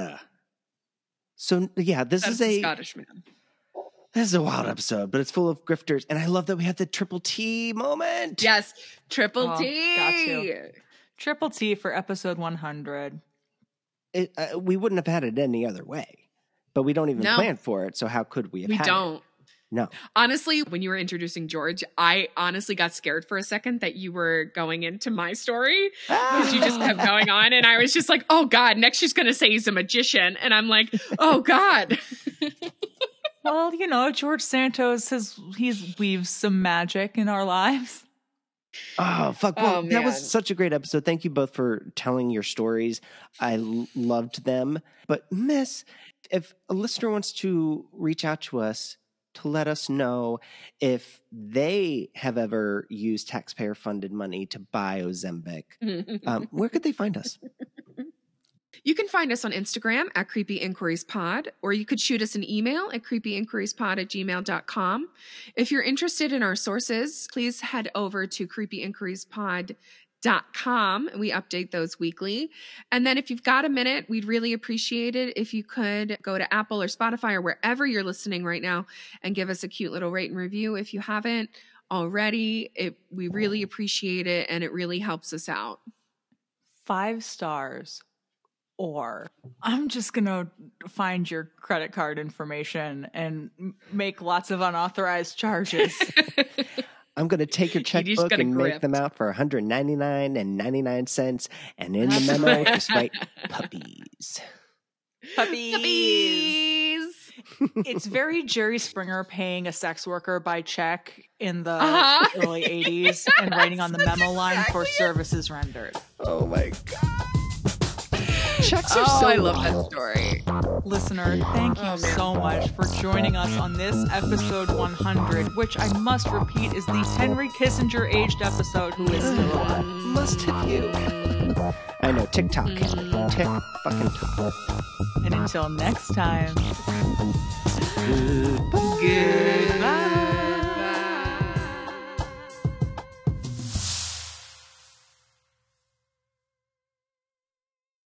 So yeah, this that's is a a Scottish man. this is a wild episode, but it's full of grifters, and I love that we have the triple T moment. Yes, triple Oh, T. Triple T for episode 100. It, uh, we wouldn't have had it any other way, but we don't even No. plan for it. So how could we have? We had it? Don't. No. Honestly, when you were introducing George, I honestly got scared for a second that you were going into my story because you just kept going on. And I was just like, oh God, next she's going to say he's a magician. And I'm like, oh God. well, you know, George Santos has, he's weaves some magic in our lives. Oh fuck! Well, Oh, that was such a great episode. Thank you both for telling your stories. I l- loved them. But Miss, if a listener wants to reach out to us to let us know if they have ever used taxpayer-funded money to buy Ozempic, um, where could they find us? You can find us on Instagram at Creepy InQueeries Pod, or you could shoot us an email at creepyinqueeriespod at gmail.com. If you're interested in our sources, please head over to creepyinqueeriespod.com. Com, and we update those weekly. And then if you've got a minute, we'd really appreciate it if you could go to Apple or Spotify or wherever you're listening right now and give us a cute little rate and review if you haven't already. It, we really appreciate it and it really helps us out. Five stars. Or I'm just going to find your credit card information and make lots of unauthorized charges. I'm going to take your checkbook gotta and make them out for 199 and 99 cents, and in the memo, just write puppies. Puppies. Puppies. it's very Jerry Springer paying a sex worker by check in the Uh-huh. early 80s and writing on the That's memo line for it. services rendered. Oh my god! Checks are Oh, so I love wild. that story. Listener, thank you Oh, so much for joining us on this episode 100, which I must repeat is the Henry Kissinger aged episode who is still alive. Mm. Must have you. I know, TikTok. Henry. Tick fucking tock. And until next time. Goodbye. Good.